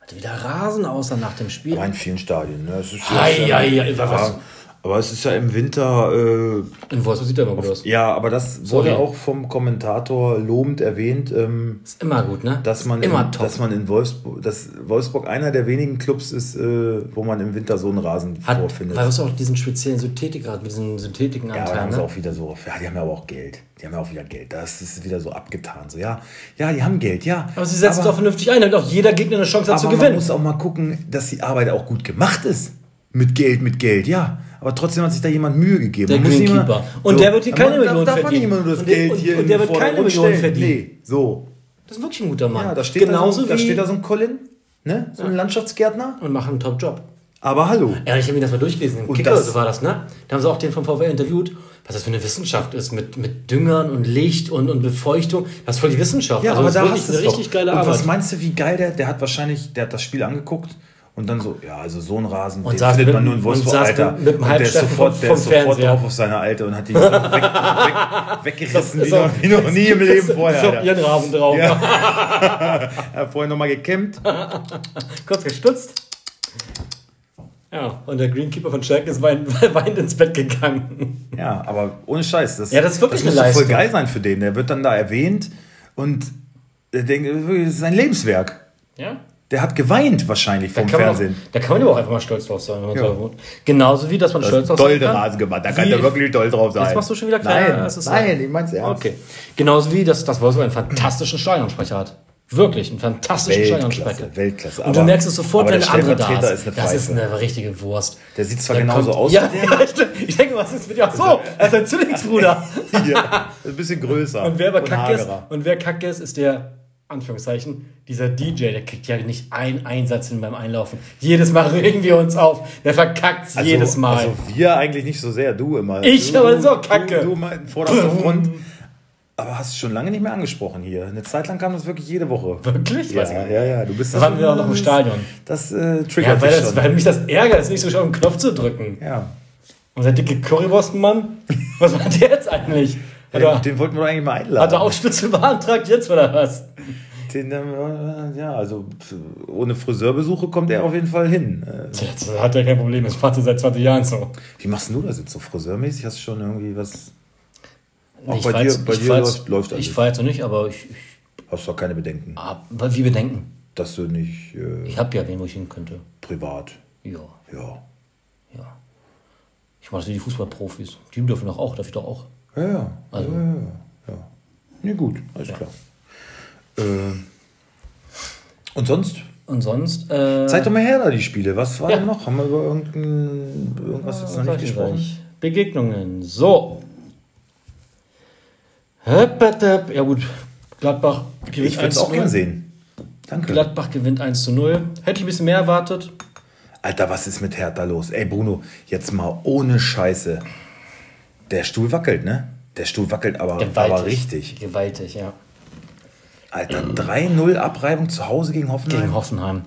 [SPEAKER 1] Hatte wieder Rasen außer nach dem Spiel.
[SPEAKER 2] Aber in vielen Stadien, ne? Es ist ja,
[SPEAKER 1] ei, ei, was-
[SPEAKER 2] ja, aber es ist ja im Winter. Äh,
[SPEAKER 1] In Wolfsburg sieht er aber gut aus.
[SPEAKER 2] ja, aber das
[SPEAKER 1] Sorry.
[SPEAKER 2] wurde auch vom Kommentator lobend erwähnt. Ähm,
[SPEAKER 1] Ist immer gut, ne?
[SPEAKER 2] dass man,
[SPEAKER 1] immer
[SPEAKER 2] in,
[SPEAKER 1] top.
[SPEAKER 2] dass man in Wolfsburg, dass Wolfsburg einer der wenigen Clubs ist, äh, wo man im Winter so einen Rasen
[SPEAKER 1] Hat,
[SPEAKER 2] vorfindet.
[SPEAKER 1] weil es auch diesen speziellen Synthetikrad, diesen
[SPEAKER 2] ja,
[SPEAKER 1] Synthetikenanteil,
[SPEAKER 2] aber haben sie
[SPEAKER 1] ne?
[SPEAKER 2] auch wieder so, ja, die haben ja aber auch Geld. Die haben ja auch wieder Geld. Das ist wieder so abgetan. So, ja, ja, die haben Geld, ja.
[SPEAKER 1] Aber sie setzen es doch vernünftig ein, damit auch jeder Gegner eine Chance hat zu
[SPEAKER 2] aber man
[SPEAKER 1] gewinnen.
[SPEAKER 2] muss auch mal gucken, dass die Arbeit auch gut gemacht ist. Mit Geld, mit Geld, ja. Aber trotzdem hat sich da jemand Mühe gegeben.
[SPEAKER 1] Der Greenkeeper. Und der wird hier keine Millionen
[SPEAKER 2] darf, darf man
[SPEAKER 1] verdienen.
[SPEAKER 2] nur das
[SPEAKER 1] Und der-
[SPEAKER 2] Geld
[SPEAKER 1] und-
[SPEAKER 2] hier
[SPEAKER 1] und der wird keine Millionen verdienen.
[SPEAKER 2] Nee, so.
[SPEAKER 1] Das ist wirklich ein guter Mann.
[SPEAKER 2] Ja, da steht,
[SPEAKER 1] Genauso
[SPEAKER 2] da, so, da steht da so ein Colin, ne? so ein Landschaftsgärtner.
[SPEAKER 1] und machen einen Top-Job.
[SPEAKER 2] Aber hallo.
[SPEAKER 1] Ja, ich habe mir das mal durchgelesen. Im
[SPEAKER 2] Und
[SPEAKER 1] Kicker
[SPEAKER 2] das-
[SPEAKER 1] so war das, ne? Da haben sie auch den vom VW interviewt, was das für eine Wissenschaft ist, mit, mit Düngern und Licht und, und Befeuchtung. Das ist voll die Wissenschaft.
[SPEAKER 2] Ja,
[SPEAKER 1] Also
[SPEAKER 2] aber
[SPEAKER 1] das
[SPEAKER 2] da hast du
[SPEAKER 1] richtig
[SPEAKER 2] doch.
[SPEAKER 1] geile
[SPEAKER 2] Und
[SPEAKER 1] Arbeit.
[SPEAKER 2] was meinst du, wie geil der? Der hat wahrscheinlich, der hat das Spiel angeguckt und dann so, ja, also so ein Rasen,
[SPEAKER 1] Und
[SPEAKER 2] den findet
[SPEAKER 1] mit-
[SPEAKER 2] man nur in Wolfsburg, Alter.
[SPEAKER 1] mit- mit
[SPEAKER 2] und der ist sofort, der ist sofort
[SPEAKER 1] Fernseher.
[SPEAKER 2] drauf auf seine Alte und hat die so weg, weg, weggerissen wie, noch, wie noch nie im Leben vorher.
[SPEAKER 1] so
[SPEAKER 2] Alter.
[SPEAKER 1] ihren Rasen drauf.
[SPEAKER 2] Ja. Er hat vorher nochmal gekämmt.
[SPEAKER 1] Kurz gestutzt. Ja, und der Greenkeeper von Schalke ist wein, weinend ins Bett gegangen.
[SPEAKER 2] Ja, aber ohne Scheiß. Das,
[SPEAKER 1] Ja, das ist wirklich
[SPEAKER 2] das muss voll geil sein für den. Der wird dann da erwähnt und der denkt, das ist sein Lebenswerk.
[SPEAKER 1] Ja?
[SPEAKER 2] Der hat geweint wahrscheinlich vom
[SPEAKER 1] Da kann, man auch,
[SPEAKER 2] Fernsehen.
[SPEAKER 1] da kann man aber auch einfach mal stolz drauf sein, wenn man
[SPEAKER 2] Ja.
[SPEAKER 1] so wohnt. Genauso wie, dass man
[SPEAKER 2] Das
[SPEAKER 1] stolz
[SPEAKER 2] ist
[SPEAKER 1] drauf sein kann.
[SPEAKER 2] Rasen gemacht. Da kann
[SPEAKER 1] Wie-
[SPEAKER 2] der wirklich toll drauf sein.
[SPEAKER 1] Jetzt machst du schon wieder kleiner,
[SPEAKER 2] Nein, nein, ich mein's ernst.
[SPEAKER 1] Okay. Genauso wie, dass das Wolfsburg einen fantastischen Stadionsprecher hat. Wirklich, einen fantastischen Stadionsprecher.
[SPEAKER 2] Weltklasse.
[SPEAKER 1] Und du merkst es sofort, wenn
[SPEAKER 2] der
[SPEAKER 1] ein anderer da ist.
[SPEAKER 2] ist
[SPEAKER 1] das ist eine richtige Wurst.
[SPEAKER 2] Der sieht zwar
[SPEAKER 1] Der
[SPEAKER 2] genauso
[SPEAKER 1] kommt-
[SPEAKER 2] aus
[SPEAKER 1] Ja, ja. Ich denke, was ist mit dir? Ach so, er ist ein Zwillingsbruder.
[SPEAKER 2] Hier, ein bisschen größer.
[SPEAKER 1] Und wer aber kacke ist,
[SPEAKER 2] hagerer.
[SPEAKER 1] und wer kacke ist, ist der, Anführungszeichen, dieser DJ, der kriegt ja nicht einen Einsatz hin beim Einlaufen. Jedes Mal regen wir uns auf. Der verkackt
[SPEAKER 2] Also-
[SPEAKER 1] jedes Mal.
[SPEAKER 2] Also wir eigentlich nicht so sehr, du immer.
[SPEAKER 1] Ich
[SPEAKER 2] du,
[SPEAKER 1] aber so kacke.
[SPEAKER 2] Du, du mal vorderster Front. Aber hast du schon lange nicht mehr angesprochen hier. Eine Zeit lang kam das wirklich jede Woche.
[SPEAKER 1] Wirklich?
[SPEAKER 2] Ja,
[SPEAKER 1] nicht.
[SPEAKER 2] ja, ja. Du bist
[SPEAKER 1] Da waren wir auch noch im Stadion.
[SPEAKER 2] Das äh, triggert
[SPEAKER 1] Ja, weil, das, weil mich das ärgert, ist nicht so schön, einen Knopf zu drücken.
[SPEAKER 2] ja.
[SPEAKER 1] Unser dicke Currywurstenmann, was macht der jetzt eigentlich? Hat
[SPEAKER 2] Den, den wollten wir doch eigentlich mal einladen.
[SPEAKER 1] hat er auch Schlüssel beantragt jetzt oder was?
[SPEAKER 2] Den, äh, ja, also ohne Friseurbesuche kommt er auf jeden Fall hin.
[SPEAKER 1] Jetzt hat er kein Problem, das macht er seit 20 Jahren so.
[SPEAKER 2] Wie machst du das jetzt so friseurmäßig? Hast du schon irgendwie was? Auch
[SPEAKER 1] Ich
[SPEAKER 2] bei
[SPEAKER 1] fahr
[SPEAKER 2] dir, bei dir läuft, läuft alles.
[SPEAKER 1] Ich fahre jetzt noch nicht, aber ich, ich
[SPEAKER 2] Hast doch keine Bedenken,
[SPEAKER 1] ah, weil wir bedenken.
[SPEAKER 2] dass du nicht äh,
[SPEAKER 1] Ich habe ja wen, wo ich hin könnte.
[SPEAKER 2] privat.
[SPEAKER 1] Ja,
[SPEAKER 2] Ja.
[SPEAKER 1] ja. Ich mache das wie die Fußballprofis. Die dürfen doch auch, darf ich doch auch.
[SPEAKER 2] Ja, ja.
[SPEAKER 1] Also-
[SPEAKER 2] ja, ja, ja. Nee, gut, alles klar. Äh, und sonst?
[SPEAKER 1] Und sonst. Äh,
[SPEAKER 2] Zeig doch mal her da die Spiele. Was war
[SPEAKER 1] Ja.
[SPEAKER 2] denn noch? Haben wir über irgendein, irgendwas jetzt noch nicht
[SPEAKER 1] ich
[SPEAKER 2] gesprochen?
[SPEAKER 1] gleich. Begegnungen. So. Ja, gut. Gladbach gewinnt
[SPEAKER 2] Ich würde es
[SPEAKER 1] 1 zu
[SPEAKER 2] auch
[SPEAKER 1] 0.
[SPEAKER 2] gern sehen. Danke.
[SPEAKER 1] Gladbach gewinnt 1 zu 0. Hätte ich ein bisschen mehr erwartet.
[SPEAKER 2] Alter, was ist mit Hertha los? Ey, Bruno, jetzt mal ohne Scheiße. Der Stuhl wackelt, ne? Der Stuhl wackelt aber, aber richtig.
[SPEAKER 1] Gewaltig, ja.
[SPEAKER 2] Alter, 3-0 Abreibung zu Hause gegen Hoffenheim.
[SPEAKER 1] Gegen Hoffenheim.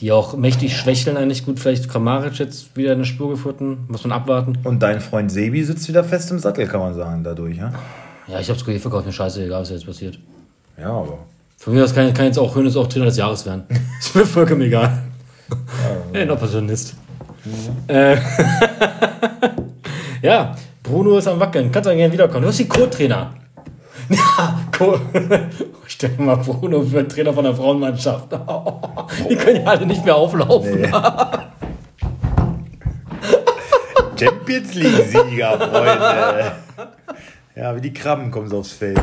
[SPEAKER 1] Die auch mächtig schwächeln eigentlich gut. Vielleicht Kramaric jetzt wieder eine Spur gefunden. Muss man abwarten.
[SPEAKER 2] Und dein Freund Sebi sitzt wieder fest im Sattel, kann man sagen, dadurch, ja?
[SPEAKER 1] Ja, ich hab's verkauft. Mir scheiße, egal, was jetzt passiert.
[SPEAKER 2] Ja, aber.
[SPEAKER 1] Von mir aus kann, kann jetzt auch Hönes auch Trainer des Jahres werden. Ist mir vollkommen egal. Ja, ein Opportunist. Äh, ja, Bruno ist am Wackeln. Kannst du gerne wiederkommen. Du bist die Co-Trainer. Ja, Co Stell dir mal Bruno für Trainer von der Frauenmannschaft. Die können ja alle nicht mehr auflaufen.
[SPEAKER 2] Champions League-Sieger, Freunde. Ja, wie die Krabben kommen sie aufs Feld.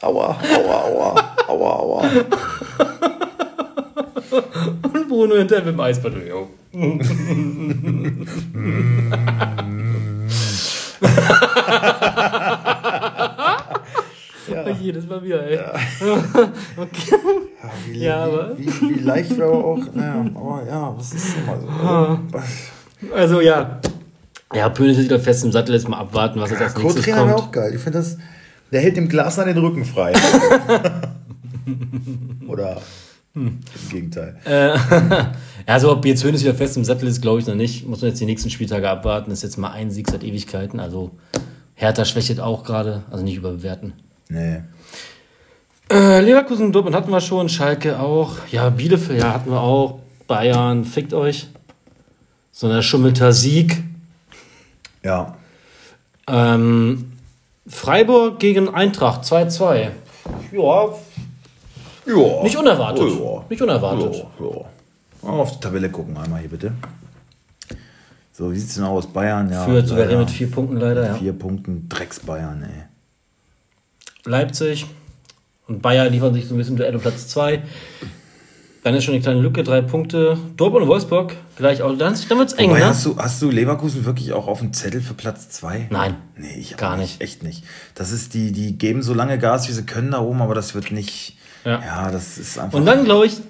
[SPEAKER 2] Aua, aua, aua, aua, aua.
[SPEAKER 1] Und Bruno hinterher mit dem Eisbad.
[SPEAKER 2] Ja.
[SPEAKER 1] Jedes Mal wieder, ey. okay.
[SPEAKER 2] Ja, wie,
[SPEAKER 1] Ja,
[SPEAKER 2] wie,
[SPEAKER 1] aber-
[SPEAKER 2] wie, wie leicht wir aber auch. Naja, aber ja, was ist immer so.
[SPEAKER 1] Also ja. Ja, Pönig ist wieder fest im Sattel, jetzt mal abwarten, was jetzt als nächstes
[SPEAKER 2] Co-Trainer wäre
[SPEAKER 1] kommt.
[SPEAKER 2] auch geil. Ich finde das. Der hält dem Glasner den Rücken frei. Oder im Gegenteil.
[SPEAKER 1] Äh, also ob jetzt Hönes wieder fest im Sattel ist, glaube ich noch nicht. Muss man jetzt die nächsten Spieltage abwarten. Ist jetzt mal ein Sieg seit Ewigkeiten. Also Hertha schwächelt auch gerade. Also nicht überbewerten.
[SPEAKER 2] Nee.
[SPEAKER 1] Äh, Leverkusen, Dortmund hatten wir schon. Schalke auch. Ja, Bielefeld ja, hatten wir auch. Bayern, fickt euch. So ein schummelter Sieg.
[SPEAKER 2] Ja.
[SPEAKER 1] Ähm, Freiburg gegen Eintracht 2-2. Ja,
[SPEAKER 2] Ja.
[SPEAKER 1] nicht unerwartet.
[SPEAKER 2] Oh, ja.
[SPEAKER 1] Nicht unerwartet.
[SPEAKER 2] Ja, ja. Mal auf die Tabelle gucken, einmal hier bitte. So, wie sieht's denn aus? Bayern, ja.
[SPEAKER 1] Führt
[SPEAKER 2] leider.
[SPEAKER 1] mit vier Punkten leider, ja.
[SPEAKER 2] Vier Punkten, Drecks Bayern, ey.
[SPEAKER 1] Leipzig und Bayern liefern sich so ein bisschen Duell um Platz 2. Dann ist schon eine kleine Lücke, drei Punkte. Dortmund und Wolfsburg gleich auch. Dann, dann wird es eng,
[SPEAKER 2] Wobei,
[SPEAKER 1] ne?
[SPEAKER 2] hast, du, hast du Leverkusen wirklich auch auf dem Zettel für Platz 2?
[SPEAKER 1] Nein.
[SPEAKER 2] Nee, ich
[SPEAKER 1] Gar nicht.
[SPEAKER 2] Echt nicht. Das ist die, die geben so lange Gas, wie sie können da oben, aber das wird nicht.
[SPEAKER 1] Ja.
[SPEAKER 2] Ja, das ist einfach.
[SPEAKER 1] Und dann, glaube ich,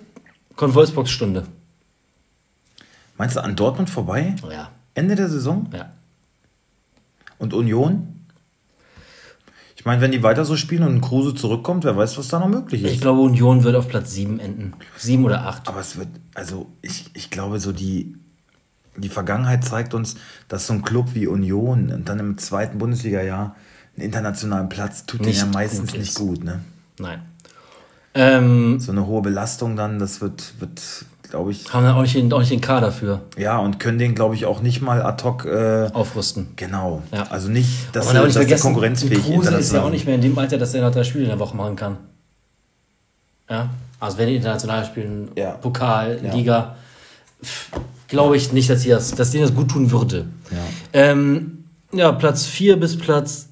[SPEAKER 1] kommt Wolfsburgs Stunde.
[SPEAKER 2] meinst du an Dortmund vorbei?
[SPEAKER 1] Ja,
[SPEAKER 2] Ende der Saison?
[SPEAKER 1] ja.
[SPEAKER 2] Und Union? Ich meine, wenn die weiter so spielen und Kruse zurückkommt, wer weiß, was da noch möglich ist.
[SPEAKER 1] Ich glaube, Union wird auf Platz 7 enden. 7 oder 8.
[SPEAKER 2] Aber es wird, also ich, ich glaube, so die, die Vergangenheit zeigt uns, dass so ein Club wie Union und dann im zweiten Bundesliga-Jahr einen internationalen Platz tut
[SPEAKER 1] Nicht
[SPEAKER 2] ja meistens nicht gut. Ne?
[SPEAKER 1] Nein. Ähm,
[SPEAKER 2] So eine hohe Belastung dann, das wird, wird glaube ich,
[SPEAKER 1] haben wir auch nicht, den, auch nicht den Kader für
[SPEAKER 2] ja, und können den, glaube ich, auch nicht mal ad hoc, äh,
[SPEAKER 1] aufrüsten.
[SPEAKER 2] genau.
[SPEAKER 1] Ja.
[SPEAKER 2] Also nicht, dass, sie-
[SPEAKER 1] nicht
[SPEAKER 2] dass der konkurrenzfähig
[SPEAKER 1] Kruse ist ja auch nicht mehr in dem Alter, dass er noch drei Spiele in der Woche machen kann. Ja, also wenn die international spielen,
[SPEAKER 2] Ja.
[SPEAKER 1] Pokal,
[SPEAKER 2] Ja.
[SPEAKER 1] Liga, glaube ich nicht, dass, die das, dass denen das gut tun würde.
[SPEAKER 2] Ja.
[SPEAKER 1] Ähm, ja, Platz 4 bis Platz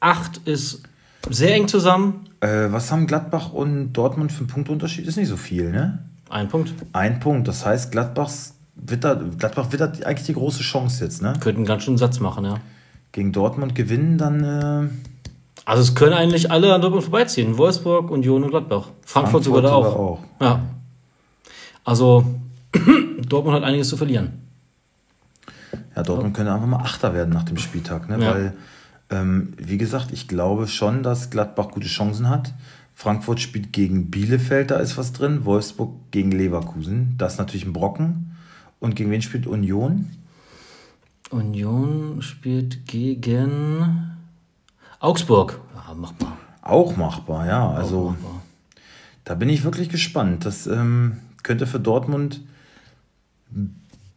[SPEAKER 1] 8 ist sehr eng zusammen.
[SPEAKER 2] Äh, was haben Gladbach und Dortmund für einen Punktunterschied? Ist nicht so viel, ne?
[SPEAKER 1] Ein Punkt.
[SPEAKER 2] Ein Punkt. Das heißt, Gladbachs wittert, Gladbach wittert eigentlich die große Chance jetzt, ne?
[SPEAKER 1] Könnten ganz schön Satz machen, ja.
[SPEAKER 2] Gegen Dortmund gewinnen, dann äh,
[SPEAKER 1] Also es können eigentlich alle an Dortmund vorbeiziehen. Wolfsburg, Union und Gladbach. Frankfurt, sogar da auch.
[SPEAKER 2] auch.
[SPEAKER 1] Ja. Also Dortmund hat einiges zu verlieren.
[SPEAKER 2] Ja, Dortmund könnte einfach mal Achter werden nach dem Spieltag, ne?
[SPEAKER 1] Ja.
[SPEAKER 2] Weil, ähm, wie gesagt, ich glaube schon, dass Gladbach gute Chancen hat. Frankfurt spielt gegen Bielefeld, da ist was drin. Wolfsburg gegen Leverkusen, das ist natürlich ein Brocken. Und gegen wen spielt Union?
[SPEAKER 1] Union spielt gegen Augsburg. Ja, machbar.
[SPEAKER 2] Auch machbar, ja. Also
[SPEAKER 1] machbar.
[SPEAKER 2] da bin ich wirklich gespannt. Das ähm, könnte für Dortmund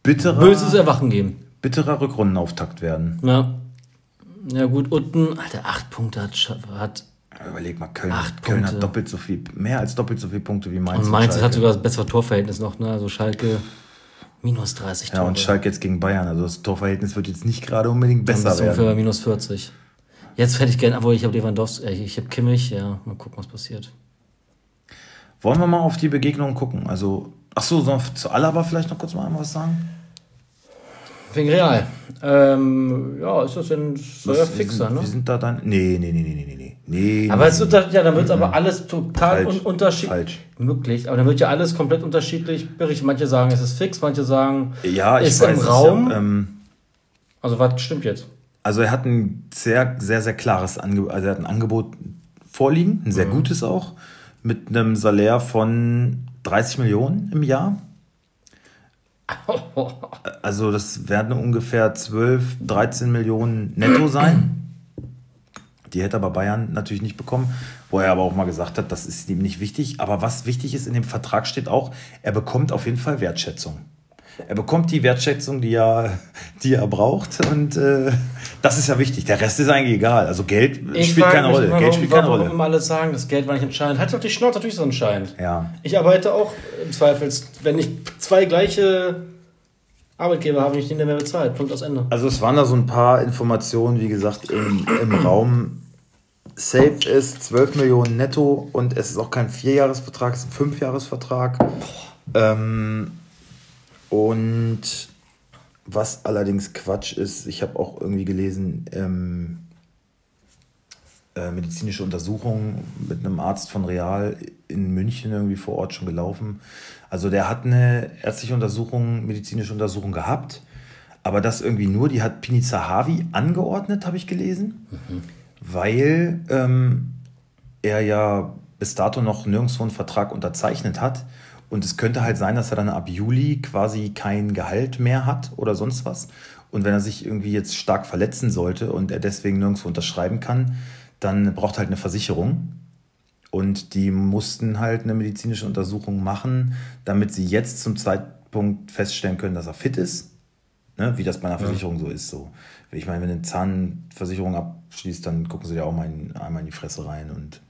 [SPEAKER 2] bitterer,
[SPEAKER 1] Böses Erwachen geben.
[SPEAKER 2] bitterer Rückrundenauftakt werden.
[SPEAKER 1] Ja. Ja gut, unten, Alter, acht Punkte hat, hat
[SPEAKER 2] Überleg mal, Köln,
[SPEAKER 1] Acht
[SPEAKER 2] Köln hat doppelt so viel, mehr als doppelt so viele Punkte wie Mainz.
[SPEAKER 1] und Mainz
[SPEAKER 2] Schalke.
[SPEAKER 1] hat sogar das bessere Torverhältnis noch, ne? Also Schalke minus 30
[SPEAKER 2] Ja, und Schalke jetzt gegen Bayern. Also das Torverhältnis wird jetzt nicht gerade unbedingt
[SPEAKER 1] Dann
[SPEAKER 2] besser
[SPEAKER 1] bist du ungefähr
[SPEAKER 2] werden.
[SPEAKER 1] minus 40. Jetzt hätte ich gerne, obwohl ich habe Lewandowski, äh, ich habe Kimmich, ja, mal gucken, was passiert.
[SPEAKER 2] Wollen wir mal auf die Begegnungen gucken? Also, ach so, sollen wir zu Alaba vielleicht noch kurz mal einmal was sagen?
[SPEAKER 1] Wegen Real. Ähm, ja, ist das denn so ja
[SPEAKER 2] Was-
[SPEAKER 1] fixer,
[SPEAKER 2] sind,
[SPEAKER 1] ne?
[SPEAKER 2] Wir sind da dann. Nee, nee, nee, nee, nee, nee, nee. nee.
[SPEAKER 1] Aber es ist unter, ja, dann wird es aber alles total
[SPEAKER 2] Falsch.
[SPEAKER 1] un unterschiedlich.
[SPEAKER 2] Falsch.
[SPEAKER 1] Möglich, aber dann wird ja alles komplett unterschiedlich berichtet. Manche sagen, es ist fix, manche sagen,
[SPEAKER 2] ja, ich
[SPEAKER 1] ist
[SPEAKER 2] weiß
[SPEAKER 1] im
[SPEAKER 2] es
[SPEAKER 1] Raum.
[SPEAKER 2] Ja, ähm,
[SPEAKER 1] also was stimmt jetzt?
[SPEAKER 2] also er hat ein sehr, sehr, sehr klares Angebot, also er hat ein Angebot vorliegen, ein sehr
[SPEAKER 1] Mhm.
[SPEAKER 2] gutes auch, mit einem Salär von 30 Millionen im Jahr. Also das werden ungefähr 12, 13 Millionen netto sein. Die hätte aber Bayern natürlich nicht bekommen, wo er aber auch mal gesagt hat, das ist ihm nicht wichtig. Aber was wichtig ist, in dem Vertrag steht auch, er bekommt auf jeden Fall Wertschätzung. Er bekommt die Wertschätzung, die er, die er braucht. Und äh, das ist ja wichtig. Der Rest ist eigentlich egal. Also Geld spielt
[SPEAKER 1] frag
[SPEAKER 2] keine Rolle.
[SPEAKER 1] immer,
[SPEAKER 2] Geld
[SPEAKER 1] warum,
[SPEAKER 2] spielt keine
[SPEAKER 1] warum
[SPEAKER 2] Rolle.
[SPEAKER 1] immer alle sagen, das Geld war nicht entscheidend. Halt doch die Schnauze, natürlich ist es entscheidend.
[SPEAKER 2] Ja.
[SPEAKER 1] Ich arbeite auch im Zweifel, wenn ich zwei gleiche Arbeitgeber habe, ich den der mehr bezahlt. Punkt aus Ende.
[SPEAKER 2] Also es waren da so ein paar Informationen, wie gesagt, im, im Raum. Safe ist 12 Millionen netto und es ist auch kein Vierjahresvertrag, es ist ein Fünfjahresvertrag. Ähm, und was allerdings Quatsch ist, ich habe auch irgendwie gelesen, ähm, äh, medizinische Untersuchungen mit einem Arzt von Real in München irgendwie vor Ort schon gelaufen. Also der hat eine ärztliche Untersuchung, medizinische Untersuchung gehabt, aber das irgendwie nur, die hat Pini Zahavi angeordnet, habe ich gelesen, mhm. weil ähm, er ja bis dato noch nirgendwo einen Vertrag unterzeichnet hat. Und es könnte halt sein, dass er dann ab Juli quasi kein Gehalt mehr hat oder sonst was. Und wenn er sich irgendwie jetzt stark verletzen sollte und er deswegen nirgendwo unterschreiben kann, dann braucht er halt eine Versicherung. Und die mussten halt eine medizinische Untersuchung machen, damit sie jetzt zum Zeitpunkt feststellen können, dass er fit ist. Ne? Wie das bei einer Versicherung ja. so ist. So. Ich meine, wenn du eine Zahnversicherung abschließt, dann gucken sie dir auch mal in, einmal in die Fresse rein und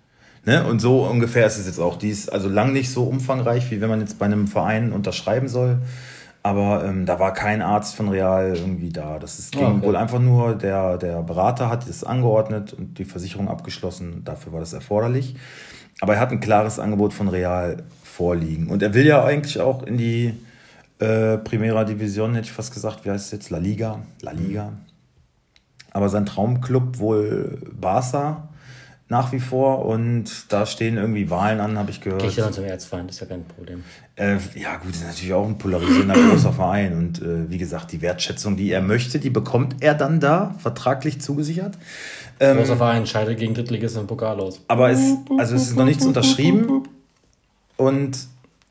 [SPEAKER 2] Ne? Und so ungefähr ist es jetzt auch. Die ist also lang nicht so umfangreich, wie wenn man jetzt bei einem Verein unterschreiben soll. Aber ähm, da war kein Arzt von Real irgendwie da. Das ist, ging ah, okay. wohl einfach nur, der, der Berater hat es angeordnet und die Versicherung abgeschlossen. Dafür war das erforderlich. Aber er hat ein klares Angebot von Real vorliegen. Und er will ja eigentlich auch in die äh, Primera Division, hätte ich fast gesagt. Wie heißt es jetzt? La Liga. La Liga. Aber sein Traumclub wohl Barca nach wie vor und da stehen irgendwie Wahlen an, habe ich gehört. Gehe ich
[SPEAKER 1] dann zum Erzfeind, ist ja kein Problem.
[SPEAKER 2] Äh, ja gut, ist natürlich auch ein polarisierender großer Verein und äh, wie gesagt, die Wertschätzung, die er möchte, die bekommt er dann da, vertraglich zugesichert.
[SPEAKER 1] Ähm, großer Verein, scheidet gegen Drittligist im Pokal aus.
[SPEAKER 2] Aber es, also es ist noch nichts unterschrieben und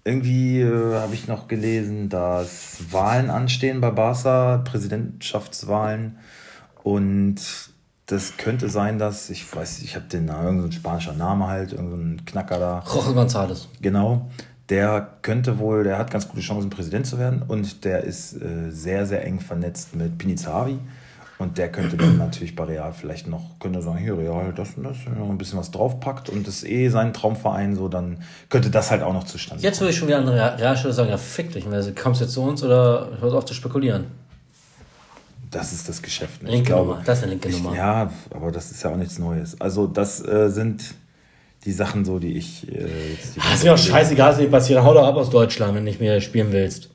[SPEAKER 2] irgendwie äh, habe ich noch gelesen, dass Wahlen anstehen bei Barca, Präsidentschaftswahlen und das könnte sein, dass, ich weiß, ich habe den Namen, irgendein spanischer Name halt, irgendein Knacker da. Jorge González. Genau. Der könnte wohl, der hat ganz gute Chancen, Präsident zu werden und der ist äh, sehr, sehr eng vernetzt mit Pinizavi. Und der könnte dann natürlich bei Real vielleicht noch, könnte sagen, hier Real, das und das, noch ein bisschen was draufpackt und das ist eh sein Traumverein, so, dann könnte das halt auch noch zustande
[SPEAKER 1] Jetzt würde ich schon wieder an Realstelle sagen, ja, fick dich, kommst du jetzt zu uns oder hörst auf zu spekulieren?
[SPEAKER 2] Das ist das Geschäft. Ne? Linke glaube, Nummer, das ist eine linke ich, Nummer. Ja, aber das ist ja auch nichts Neues. Also das äh, sind die Sachen so, die ich äh, jetzt... Die
[SPEAKER 1] Ach, ist mir auch scheißegal, was hier passiert. Hau doch ab aus Deutschland, wenn du nicht mehr spielen willst.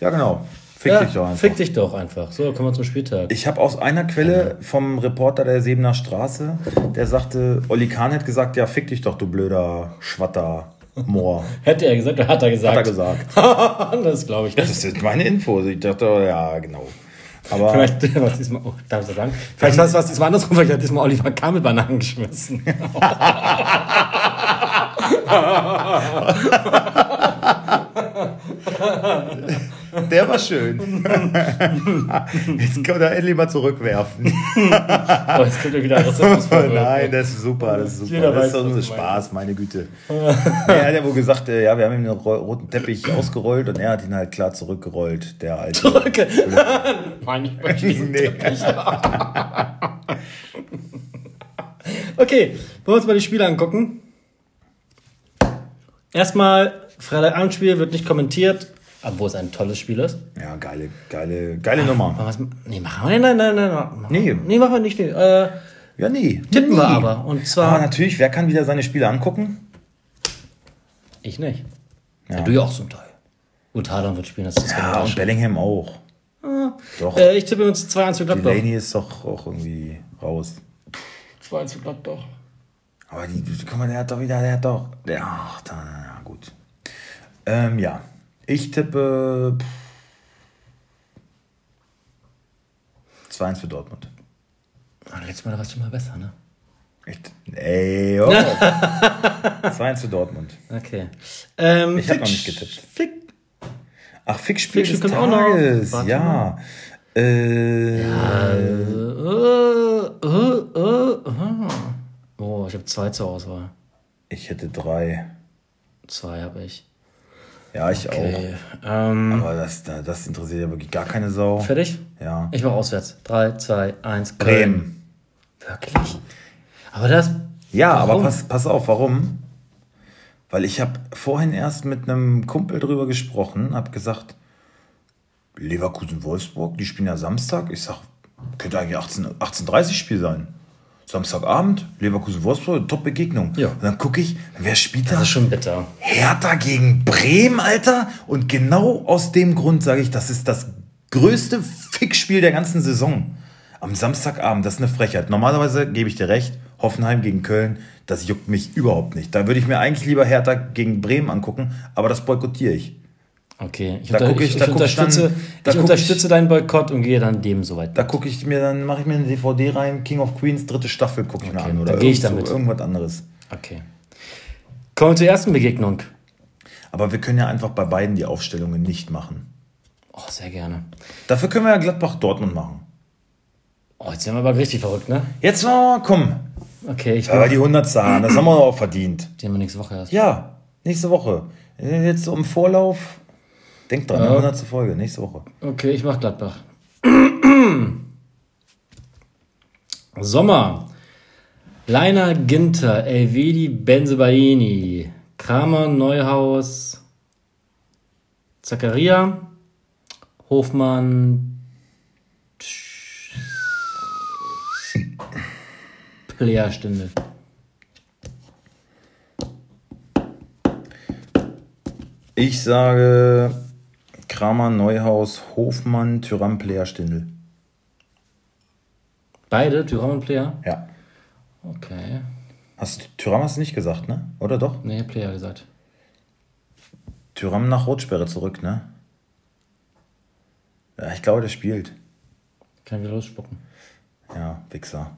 [SPEAKER 2] Ja, genau. Fick
[SPEAKER 1] ja, dich doch einfach. Fick dich doch einfach. So, kommen wir zum Spieltag.
[SPEAKER 2] Ich habe aus einer Quelle vom Reporter der Sebener Straße, der sagte, Olli Kahn hat gesagt, ja, fick dich doch, du blöder Schwatter. Moor.
[SPEAKER 1] Hätte er gesagt oder hat er gesagt?
[SPEAKER 2] Hat er gesagt.
[SPEAKER 1] das glaube ich nicht.
[SPEAKER 2] Das ist meine Info. Ich dachte, ja, genau.
[SPEAKER 1] Aber vielleicht, was diesmal, oh, darf ich sagen? Vielleicht was, was diesmal andersrum, vielleicht hat diesmal Oliver Kahn mit Bananen geschmissen.
[SPEAKER 2] Der war schön. Jetzt kann er endlich mal zurückwerfen. oh, jetzt kommt er wieder Rassismus Nein, das ist super, das ist super. Jeder das ist nur Spaß, meine Güte. er hat ja wohl gesagt, äh, ja, wir haben ihm den roten Teppich ausgerollt und er hat ihn halt klar zurückgerollt, der alte. Zurück? Nein, ich möchte diesen nee. Teppich.
[SPEAKER 1] okay, wollen wir uns mal die Spiele angucken? Erstmal, Freitagabendspiel wird nicht kommentiert. Obwohl es ein tolles Spiel ist.
[SPEAKER 2] Ja, geile, geile, geile Ach, Nummer.
[SPEAKER 1] Was, nee, machen wir. Nein, nein, nein, nein. Nee. Nee, machen wir nicht. Nee. Äh,
[SPEAKER 2] ja, nee.
[SPEAKER 1] Tippen
[SPEAKER 2] nee.
[SPEAKER 1] wir aber. Und zwar. Aber
[SPEAKER 2] natürlich, wer kann wieder seine Spiele angucken?
[SPEAKER 1] Ich nicht. Ja. ja du ja auch zum Teil. Gut, Haaland wird spielen, das
[SPEAKER 2] ist Ja, und Bellingham auch.
[SPEAKER 1] Ah. Doch. Äh, ich tippe uns 2-1 zu
[SPEAKER 2] Gladbach. Delaney ist doch auch irgendwie raus.
[SPEAKER 1] 2-1 zu Gladbach.
[SPEAKER 2] Aber die, guck mal, der hat doch wieder, der hat doch. Der, ach, da, ja, gut. Ähm, ja. Ich tippe 2-1 für Dortmund.
[SPEAKER 1] Ah, letztes Mal warst du mal besser, ne?
[SPEAKER 2] Echt? Ey, oh. 2-1 für Dortmund.
[SPEAKER 1] Okay.
[SPEAKER 2] Ähm, ich habe noch nicht getippt. Fick. Ach, Fick-Spiel Fick des Tages. Auch noch. Ja. Äh, ja.
[SPEAKER 1] Äh, äh, äh, oh, ich habe zwei zur Auswahl.
[SPEAKER 2] Ich hätte drei.
[SPEAKER 1] Zwei habe ich.
[SPEAKER 2] Ja, ich okay. auch. Ähm, Aber das, das interessiert ja wirklich gar keine Sau.
[SPEAKER 1] Fertig?
[SPEAKER 2] Ja.
[SPEAKER 1] Ich mache auswärts. 3, 2, 1,
[SPEAKER 2] Bremen.
[SPEAKER 1] Wirklich? Aber das.
[SPEAKER 2] Ja, warum? aber pass, pass auf, warum? Weil ich habe vorhin erst mit einem Kumpel drüber gesprochen, habe gesagt, Leverkusen-Wolfsburg, die spielen ja Samstag. Ich sag, könnte eigentlich 18, 18.30 Spiel sein. Samstagabend, Leverkusen-Wolfsburg, Top-Begegnung.
[SPEAKER 1] Ja.
[SPEAKER 2] Und dann gucke ich, wer spielt da?
[SPEAKER 1] Das ist schon bitter.
[SPEAKER 2] Hertha gegen Bremen, Alter. Und genau aus dem Grund sage ich, das ist das größte Fickspiel der ganzen Saison. Am Samstagabend, das ist eine Frechheit. Normalerweise gebe ich dir recht, Hoffenheim gegen Köln, das juckt mich überhaupt nicht. Da würde ich mir eigentlich lieber Hertha gegen Bremen angucken, aber das boykottiere ich.
[SPEAKER 1] Okay, ich,
[SPEAKER 2] Da
[SPEAKER 1] unter,
[SPEAKER 2] guck ich-
[SPEAKER 1] ich,
[SPEAKER 2] da
[SPEAKER 1] ich
[SPEAKER 2] ich dann-
[SPEAKER 1] unterstütze,
[SPEAKER 2] da
[SPEAKER 1] ich unterstütze
[SPEAKER 2] ich-
[SPEAKER 1] deinen Boykott und gehe dann dem soweit.
[SPEAKER 2] Da gucke ich mir, dann mache ich mir eine DVD rein, King of Queens, dritte Staffel gucke ich mir
[SPEAKER 1] Okay,
[SPEAKER 2] an. Oder
[SPEAKER 1] gehe ich damit.
[SPEAKER 2] So, irgendwas anderes.
[SPEAKER 1] Okay. Kommen wir zur ersten Begegnung.
[SPEAKER 2] Aber wir können ja einfach bei beiden die Aufstellungen nicht machen.
[SPEAKER 1] Oh, sehr gerne.
[SPEAKER 2] Dafür können wir ja Gladbach-Dortmund machen.
[SPEAKER 1] Oh, jetzt sind wir aber richtig verrückt, ne?
[SPEAKER 2] Jetzt mal, komm.
[SPEAKER 1] Okay, ich
[SPEAKER 2] Aber die 100 Zahlen, das haben wir auch verdient.
[SPEAKER 1] Die haben wir nächste Woche erst.
[SPEAKER 2] Ja, nächste Woche. Jetzt so im Vorlauf. Denk dran,
[SPEAKER 1] Ja.
[SPEAKER 2] 100. Folge, nächste Woche.
[SPEAKER 1] Okay, ich mach Gladbach. Sommer. Leiner Ginter, Elvedi Benzebaini, Kramer Neuhaus, Zakaria, Hofmann, Player-Stindel.
[SPEAKER 2] Ich sage Kramer, Neuhaus, Hofmann, Tyrann, Player, Stindl.
[SPEAKER 1] Beide, Tyram und Player?
[SPEAKER 2] Ja.
[SPEAKER 1] Okay.
[SPEAKER 2] Hast Tyram hast du nicht gesagt, ne? Oder doch?
[SPEAKER 1] Nee, Player gesagt.
[SPEAKER 2] Tyram nach Rotsperre zurück, ne? Ja, ich glaube, der spielt.
[SPEAKER 1] Kann wieder losspucken.
[SPEAKER 2] Ja, Wichser.